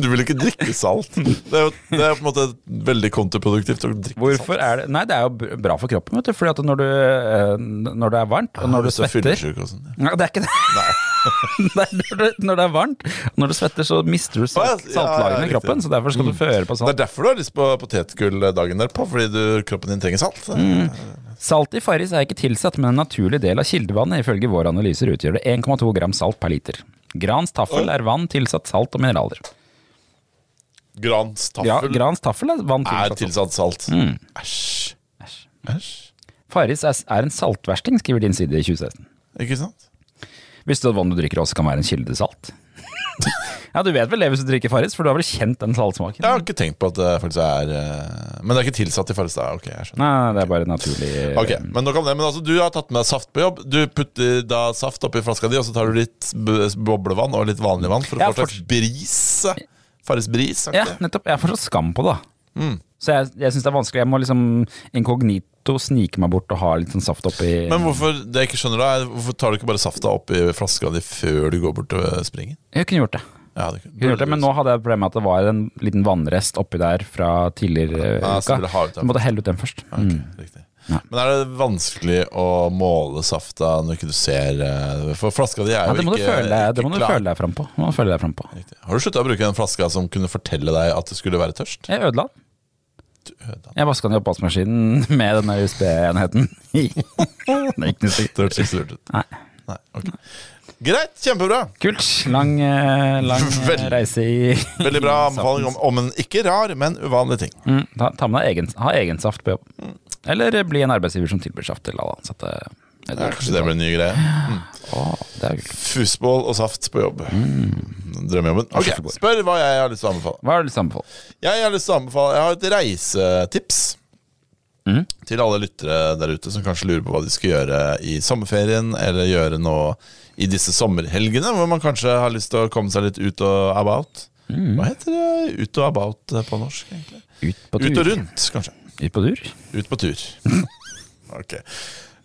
Du vil ikke drikke salt. Det er jo det er på en måte veldig kontraproduktivt å drikke Hvorfor salt. er det Nei, det er jo bra for kroppen, vet du. Fordi at når du, eh, når det er varmt, og når du du er svetter sånn. ja. Nei, det er ikke det. Nei. når, det, når det er varmt, når du svetter, så mister du salt, saltlagene ja, ja, i kroppen. Så derfor skal du føre på salt. Det er derfor du har lyst på potetgull dagen derpå, fordi du, kroppen din trenger salt. Mm. Salt i Farris er ikke tilsatt, men en naturlig del av kildevannet. Ifølge våre analyser utgjør det 1,2 gram salt per liter. Grans taffel er vann tilsatt salt og mineraler. Grans taffel, Ja, Grans taffel er vann er tilsatt salt. tilsatt salt. Æsj. Æsj. Æsj. Farris er, er en saltversting, skriver din side i 2016. Ikke sant? Visste du at vann du drikker også kan være en kilde til salt? ja, du vet vel det hvis du drikker Farris, for du har vel kjent den saltsmaken? Jeg har ikke tenkt på at det faktisk er eh, Men det er ikke tilsatt i Farrestad? Ok, jeg skjønner. Nei, det er bare naturlig Ok, men nok om det, men altså Du har tatt med saft på jobb. Du putter da saft oppi flaska di, og så tar du litt boblevann og litt vanlig vann for å Ja, få slags bris. Farris bris. Ja, nettopp. Jeg får så skam på det. da. Mm. Så jeg, jeg syns det er vanskelig. Jeg må liksom inkognito snike meg bort og ha litt sånn saft oppi Men hvorfor det jeg ikke skjønner da, er hvorfor tar du ikke bare safta oppi flaska di før du går bort og springer? Jeg kunne gjort det. Ja, det kunne, gjort det, Men nå hadde jeg problemet med at det var en liten vannrest oppi der fra tidligere Ja, så uka. Du måtte helle ut den først. Okay, Mm. riktig. Ja. Men er det vanskelig å måle safta når ikke du ser eh, For flaska di er Ja, jo det må du ikke, føle ikke det ikke må du føle deg fram på. Du frem på. Har du slutta å bruke den flaska som kunne fortelle deg at det skulle være tørst? Jeg ødela den. Du. Jeg vaska den i oppvaskmaskinen med denne USB-enheten. det gikk noe stygt. Ikke ut. Nei. Nei, ok. Greit, kjempebra. Kult. Lang, eh, lang Vel, reise i Veldig bra anbefaling om, om en ikke rar, men uvanlig ting. mm, ta, ta med deg egen, ha egen saft på jobb. Eller eh, bli en arbeidsgiver som tilbyr saft til alle ansatte. Det Ja, kanskje det blir en ny greie. Det er kult. Og saft på jobb. Drømmejobben. Ok, Spør hva jeg har lyst til å anbefale. Hva har du lyst til å anbefale? Jeg har lyst til å anbefale Jeg har et reisetips. Mm. Til alle lyttere der ute som kanskje lurer på hva de skal gjøre i sommerferien, eller gjøre noe i disse sommerhelgene, hvor man kanskje har lyst til å komme seg litt ut og about. Mm. Hva heter det ut og about eh, på norsk, egentlig? Ut på tur. Ut og rundt, kanskje. Ut på tur? Ut på tur. ok.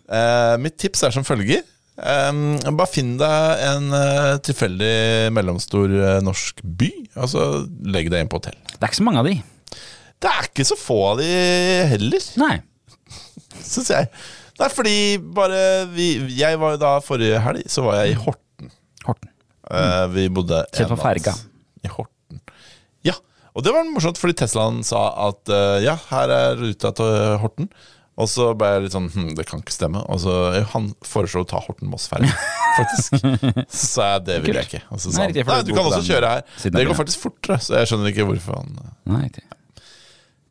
Uh, mitt tips er som følger. Um, bare finn deg en uh, tilfeldig mellomstor uh, norsk by, og så legg deg inn på hotell. Det er ikke så mange av de. Det er ikke så få av de heller, Nei. syns jeg. Nei, fordi bare vi, Jeg var jo da forrige helg, så var jeg i Horten. Horten. Eh, vi bodde Kjent på ferga. I Horten. Ja. Og det var morsomt, fordi Teslaen sa at eh, ja, her er ruta til Horten. Og så ble jeg litt sånn hm, det kan ikke stemme. Og så eh, Han foreslo å ta Horten-Moss-ferja, faktisk. Så sa jeg det vil jeg ikke. Og så sa han nei, du du kan også kjøre her. Det går faktisk fortere, så jeg skjønner ikke hvorfor han Nei, riktig.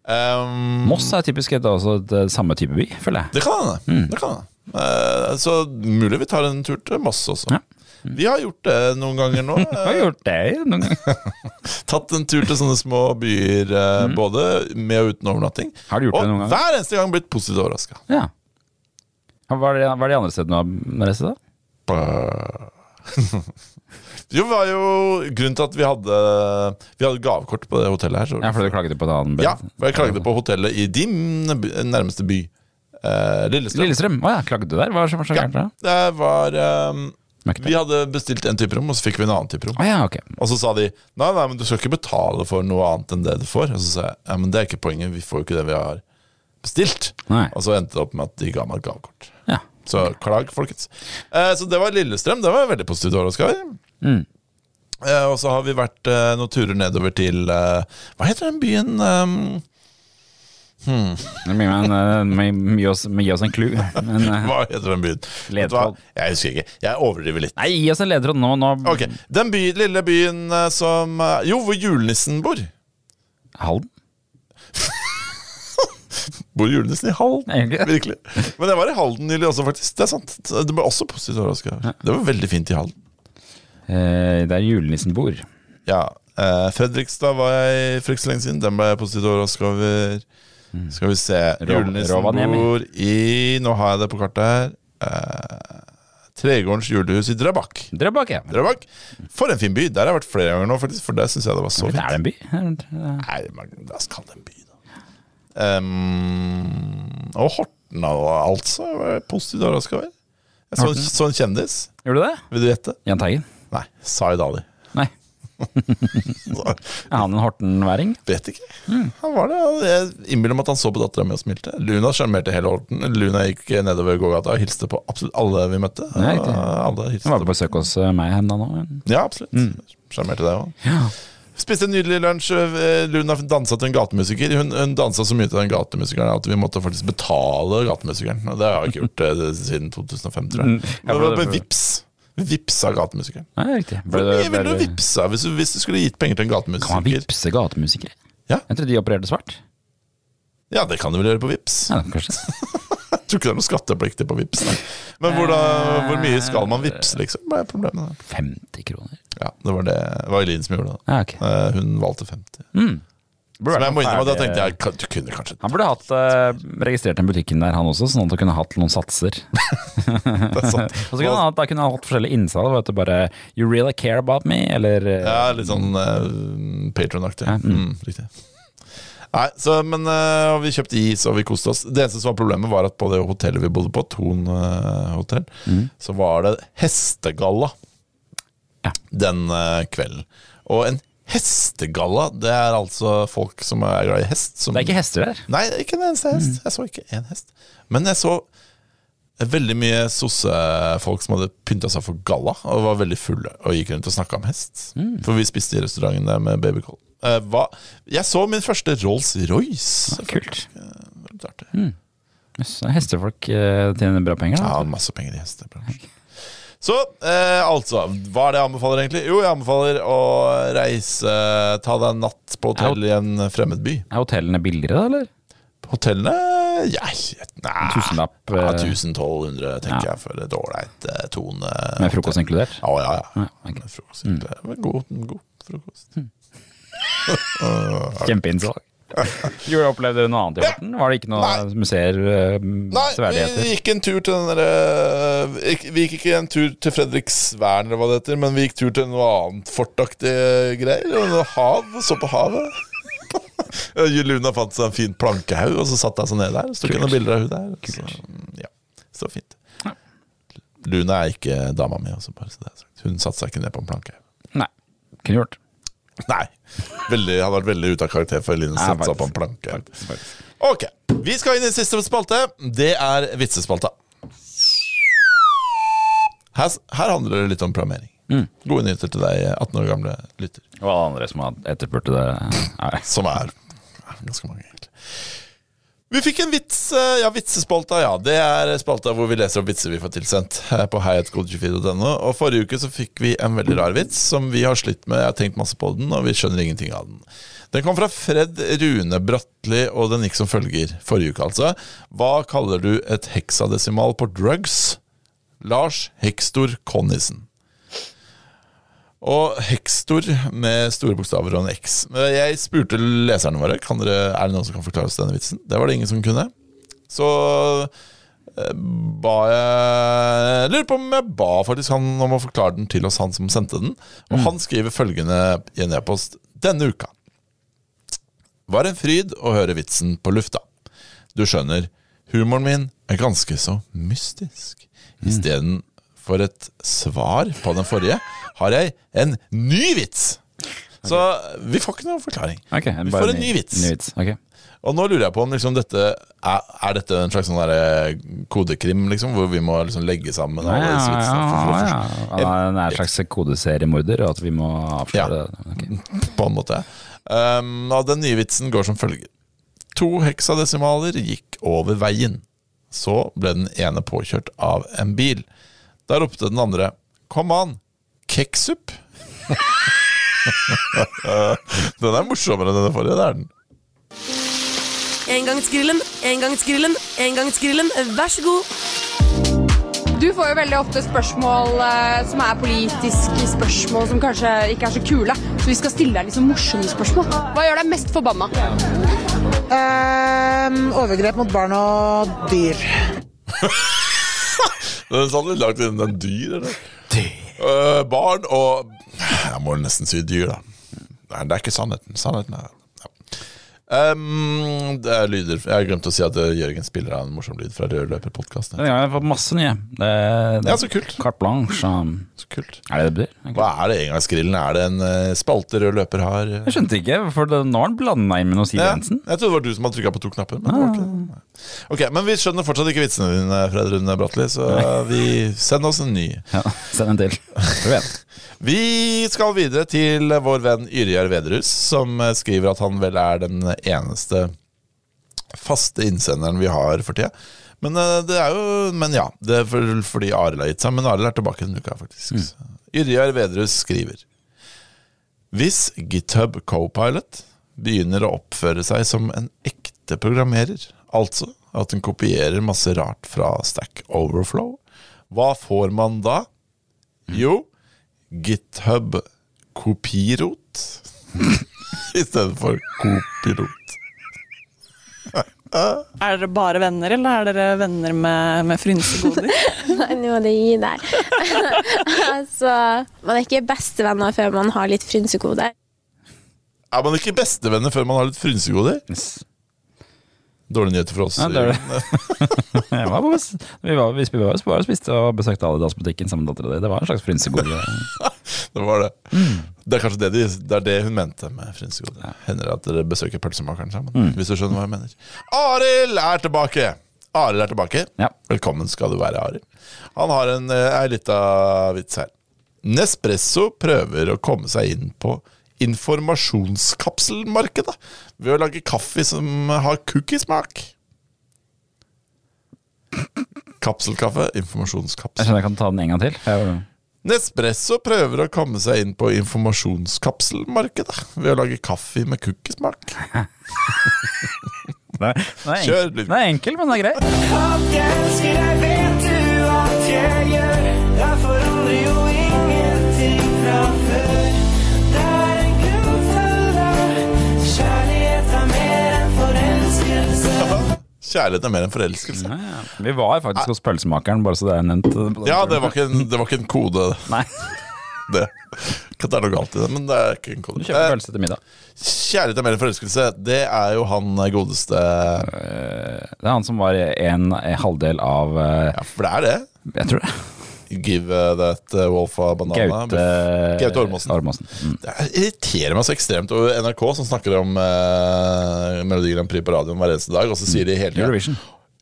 Um, Moss er typisk et, også et eh, samme type by, føler jeg. Det kan hende. Mm. Det kan hende. Eh, så mulig vi tar en tur til Moss også. Ja. Vi har gjort det noen ganger nå. Vi har Eh, gjort det noen ganger. tatt en tur til sånne små byer, eh, både med og uten overnatting. Har du gjort og det noen ganger? hver eneste gang blitt positivt overraska. Ja. Hva er de andre stedene du har reist til, da? Det var jo grunnen til at vi hadde Vi hadde gavekort på det hotellet her. Så. Ja, fordi du klaget på et annet Ja, for jeg klagde på hotellet i din nærmeste by. Eh, Lillestrøm. Lillestrøm. Å ja, klagde du der? Hva var så, så Ja, gærent da? det var um, Vi hadde bestilt en type rom, og så fikk vi en annen type rom. Å ja, okay. Og så sa de nei, nei, men du skal ikke betale for noe annet enn det du får. Og så sa jeg ja, men det er ikke poenget, vi får jo ikke det vi har bestilt. Nei. Og så endte det opp med at de ga meg et gavekort. Ja. Så klag, folkens. Eh, så det var Lillestrøm. Det var veldig positivt år, over. Mm. Eh, og så har vi vært eh, noen turer nedover til eh, Hva heter den byen? Um, hmm. eh, gi, oss, gi oss en clou. Men, eh, hva heter den byen? Ledtråd. Jeg husker ikke. Jeg overdriver litt. nei, gi oss en ledtråd nå. nå. Ok, Den by, lille byen eh, som Jo, hvor julenissen bor. Halden? Bor julenissen i Halden? Virkelig. Men jeg var i Halden nylig også, faktisk. Det er sant. Det ble også positivt overraska. Det var veldig fint i Halden. Eh, der julenissen bor. Ja. Eh, Fredrikstad var jeg for ikke så lenge siden. Den ble jeg positivt overraska over. Skal vi se Julenissen bor i Nå har jeg det på kartet her. Eh, Tregårdens julehus i Drøbak. Drøbak, ja. Drøbak. For en fin by. Der har jeg vært flere ganger nå, faktisk, for der syns jeg det var så Det fint. er det en by? Nei, la oss kalle det en by, da. Um, og Horten, altså. Positivt overraska over. Jeg så, så en kjendis. Gjorde du det? Vil du gjette? Jahn Teigen? Nei. Zaid Ali. Nei. Er han en Horten-væring? Vet ikke. Han var det. Jeg innbiller meg at han så på dattera mi og smilte. Luna sjarmerte hele Horten. Luna gikk nedover gågata og hilste på absolutt alle vi møtte. Nei, alle hilste Han var på besøk hos eh, meg hen da nå. Ja, absolutt. Sjarmerte deg òg. Ja. Spiste en nydelig lunsj. Eh, Luna dansa til en gatemusiker. Hun, hun dansa så mye til den gatemusikeren at vi måtte faktisk betale gatemusikeren. Det har jeg ikke gjort eh, siden 2005, tror jeg. Mm. Det var på Vips. Vipsa gatemusikeren. Nei, riktig. Hvor Ble det- mye ville du vipsa hvis du, hvis du skulle gitt penger til en gatemusiker? Kan man gatemusiker? gatemusikere? Ja. Jeg trodde de opererte svart. Ja, det kan du vel gjøre på Vips. Ja, kanskje. Jeg tror ikke det er noe skattepliktig på Vips. Nei. Men hvor, da, hvor mye skal man vipse, liksom? Hva er problemet der? 50 kroner. Ja, det var det det var Elin som gjorde det. Ja, ok. Eh, Hun valgte 50. Mm. Burde Som jeg må innrømme, da tenkte jeg du kunne kanskje Han burde hatt eh, registrert den butikken der, han også, sånn at han kunne hatt noen satser. Er sant. Og så kunne han, hatt- da kunne han hatt forskjellige innsalg. Vet du, bare You really care about me? Eller eh, Ja, litt sånn uh, patron-aktig. Ja, mm. Mm, riktig. Nei, så, men eh, vi kjøpte is og vi koste oss. Det eneste som var problemet, var at på det hotellet vi bodde på, Thon eh, hotell, Mm. så var det hestegalla Ja. den eh, kvelden. Og en hestegalla, det er altså folk som er glad i hest. Som, Det er ikke hester der. Nei, ikke en eneste hest. Jeg så ikke én hest. Men jeg så veldig mye sossefolk som hadde pynta seg for galla og var veldig fulle og gikk rundt og snakka om hest. For vi spiste i restauranten der med babycall. Eh? Jeg så min første Rolls-Royce. Kult. Veldig artig. Hestefolk eh, tjener bra penger, da. Ja, masse penger i hestebransjen. Så eh, altså, hva er det jeg anbefaler egentlig? Jo, jeg anbefaler å reise, ta deg en natt på hotell i en fremmed by. Er hotellene billigere, da, eller? Hotellene ja, nei, Tusenlapp, Ja, eh, 1200 tenker ja. jeg for et ålreit eh, tone. Med frokost inkludert? Ja, ja, ja. Med frokost. inkludert. Mm. god, god frokost. Kjempeinnsalg. Jo, jeg opplevde du noe annet i Horten? Var det ikke noen museer, eh, Nei, vi gikk en tur til den derre Vi gikk ikke en tur til Fredriksvern, eller hva det heter, men vi gikk tur til noe annet fortaktig greier. hav. Så på havet. Luna fant seg en fin plankehaug, og så satt jeg seg ned der. Så tok jeg noen bilder av hun der. Så, ja, så fint. Luna er ikke dama mi, også, bare så det sagt. Hun satte seg ikke ned på en plankehaug. Nei. Kunne gjort. Nei. Veldig, hadde vært veldig ute av karakter for Eline sette seg på en faktisk. planke. Ok, Vi skal inn i siste spalte. Det er vitsespalta. Her, her handler det litt om programmering. Mm. Gode nyheter til deg, 18 år gamle lytter. Og alle andre som har etterspurt det. Nei. Som er ganske mange, egentlig. Vi fikk en vits, eh, ja, vitsespalta, ja. Det er spalta hvor vi leser opp vitser vi får tilsendt eh, på heiatkode24.no. Og forrige uke så fikk vi en veldig rar vits som vi har slitt med. Jeg har tenkt masse på den, og vi skjønner ingenting av den. Den kom fra Fred Rune Bratli, og den gikk som følger. Forrige uke, altså. Hva kaller du et heksadesimal på drugs? Lars Hekstor Connisen. Og Hekstor med store bokstaver og en X. Jeg spurte leserne våre kan dere, er det noen som kan forklare oss denne vitsen. Det var det ingen som kunne. Så eh, ba jeg Lurer på om jeg ba faktisk han om å forklare den til oss, han som sendte den. Og han skriver følgende i en e-post denne uka. Var en fryd å høre vitsen på lufta. Du skjønner, humoren min er ganske så mystisk. Istedenfor et svar på den forrige, har jeg en ny vits! Så vi får ikke noen forklaring. Okay, vi får en ny vits. Ny vits. Okay. Og nå lurer jeg på om liksom dette er, er dette en slags sånn kodekrim, liksom, hvor vi må liksom legge sammen alle disse vitsene? Ja, for- ja, ja. Er en slags kodeseriemorder, og at vi må avsløre Ja. det. Ok. på en måte. Um, og den nye vitsen går som følger. To heksadesimaler gikk over veien. Så ble den ene påkjørt av en bil. Da ropte den andre 'Kom an, keksup'. den er morsommere enn den forrige. Det er den. Engangsgrillen, engangsgrillen, engangsgrillen. Vær så god. Du får jo veldig ofte spørsmål eh, som er politiske spørsmål som kanskje ikke er så kule. Så vi skal stille deg litt sånn morsomme spørsmål. Hva gjør deg mest forbanna? Um, overgrep mot barn og dyr. Den sånn litt langt innen den dyr, eller? Uh, barn og Jeg må nesten si dyr, da. Nei, det er ikke sannheten. Sannheten er. Um, det er lyder Jeg glemte å si at uh, Jørgen spiller av en morsom lyd fra Rødløperpodkasten. Ja, jeg Den har fått masse nye. Det, det, Ja, så kult. Carte blanche. um, Så kult. Er det det blir? Hva er det engangsgrillen? Er det en uh, spalte Rød løper har? uh? Jeg skjønte ikke, for det, nå har han blanda inn med noe Siv Ja, jeg trodde det var du som hadde trykka på to knapper. Men, det var ikke. det. Ok, men vi skjønner fortsatt ikke vitsene dine, Fred Rune Bratli, så vi send oss en ny. Ja, Send en til. Du vet. Vi skal videre til vår venn Yrjar Vedrus, som eh, skriver at han vel er den eneste faste innsenderen vi har for tida. Men eh, det er jo Men ja, det er for, fordi Arild har gitt seg. Men Arild er tilbake denne uka, faktisk. Mm. Yrjar Vedrus skriver Hvis GitHub Copilot begynner å oppføre seg som en ekte programmerer, altså at den kopierer masse rart fra Stack Overflow, hva får man da? Jo, GitHub kopirot i stedet for kopilot. Er dere bare venner, eller er dere venner med, med frynsegoder? Nei, nå må du gi deg. altså, man er ikke bestevenner før man har litt frynsegoder. Er man ikke bestevenner før man har litt frynsegoder? Yes. Dårlige nyheter for oss. Ja, det er det. Jeg var på, vi var, vi var bare og spiste og besøkte Adidas-butikken sammen med dattera di. Det var en slags frynsegode. Det var det. Det er kanskje det, de, det, er det hun mente med frynsegoder. Hender at dere besøker pølsemakeren sammen. Hvis du skjønner hva jeg mener. Arild er tilbake! Arild er tilbake. Ja. Velkommen skal du være, Arild. Han har en, eh, ei lita vits her. Nespresso prøver å komme seg inn på informasjonskapselmarkedet ved å lage kaffe som har cookiesmak. Kapselkaffe, Informasjonskapsel. Jeg skjønner jeg kan ta den en gang til. Jeg, Nespresso prøver å komme seg inn på informasjonskapselmarkedet ved å lage kaffe med cookiesmak. det, er, det, er Kjør, enkel, Liv. det er enkel, men det er greit. Kjærlighet er mer enn forelskelse. Ja, ja. Vi var faktisk hos pølsemakeren, bare så det er nevnt. Ja, det var ikke en, det var ikke en kode, Nei, det. Kan det er noe galt i det, men det er ikke en du kode. kjøper Eh, pølse til middag. Kjærlighet er mer enn forelskelse, det er jo han godeste Eh, Det er han som var en, en halvdel av eh, Ja, for det er det. Jeg tror det. Give uh, that uh, wolf a banana. Gaute Gaute Ormåsen. Ormåsen. Mm. Det er- irriterer meg så ekstremt over NRK, som snakker om eh, Melodi Grand Prix på radioen hver eneste dag, og så sier de hele tiden Eurovision.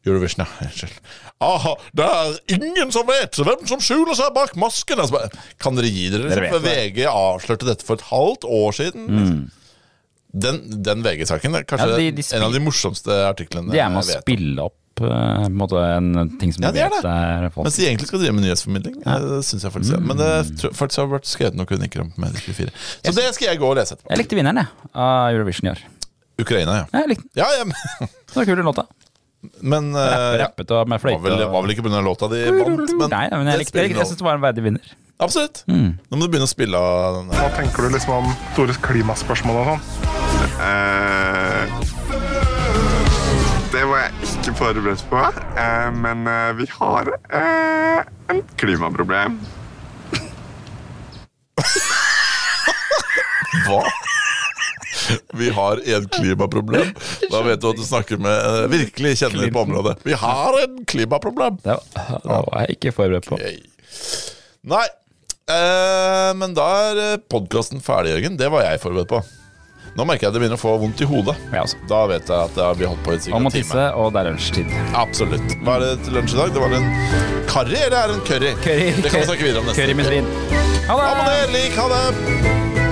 Eurovision, ja. Unnskyld. Aha, det er ingen som vet hvem som skjuler seg bak masken! Altså, kan dere gi dere? Dere Liksom, vet VG avslørte dette for et halvt år siden. Mm. Den, den VG-saken er kanskje Ja, de- de en av de morsomste artiklene De er med å spille opp en måte en ting som Ja, du er det. er Mens de egentlig skal drive med nyhetsformidling. Ja. eh, Det synes jeg faktisk mm. Men det tror- faktisk har vært skrevet noen kronikker om på Medie24. Så det skal jeg gå og lese etterpå. Jeg likte vinneren jeg, av Eurovision i år. Ukraina, ja. Jeg likte den. Ja, ja, men- Det var kul den låta. men uh, rappet og med Det var fløyte. og- var vel ikke pga. låta de vant, men Nei, men jeg, likte, jeg, jeg synes det var en verdig vinner. Absolutt. Mm. Nå må du begynne å spille av den. Hva tenker du liksom om store klimaspørsmål og sånn? Uh, det var jeg ikke forberedt på, eh, men eh, vi har eh, en klimaproblem. Hva? Vi har en klimaproblem. Da vet du at du snakker med eh, virkelig kjenner på området. Vi har en klimaproblem! Det var, det var jeg ikke forberedt på. Okay. Nei. Eh, men da er podkasten ferdig, Jørgen. Det var jeg forberedt på. Nå merker jeg at det begynner å få vondt i hodet. Ja, altså. Da vet jeg at vi har holdt på i sikkert en time. og det er lunsjtid. Absolutt. Hva er det til lunsj i dag? Det var en karri, eller er det en curry? Curry, Det kan vi snakke videre om neste curry med svin. Ha det! Abonner, det! Lik, ha det!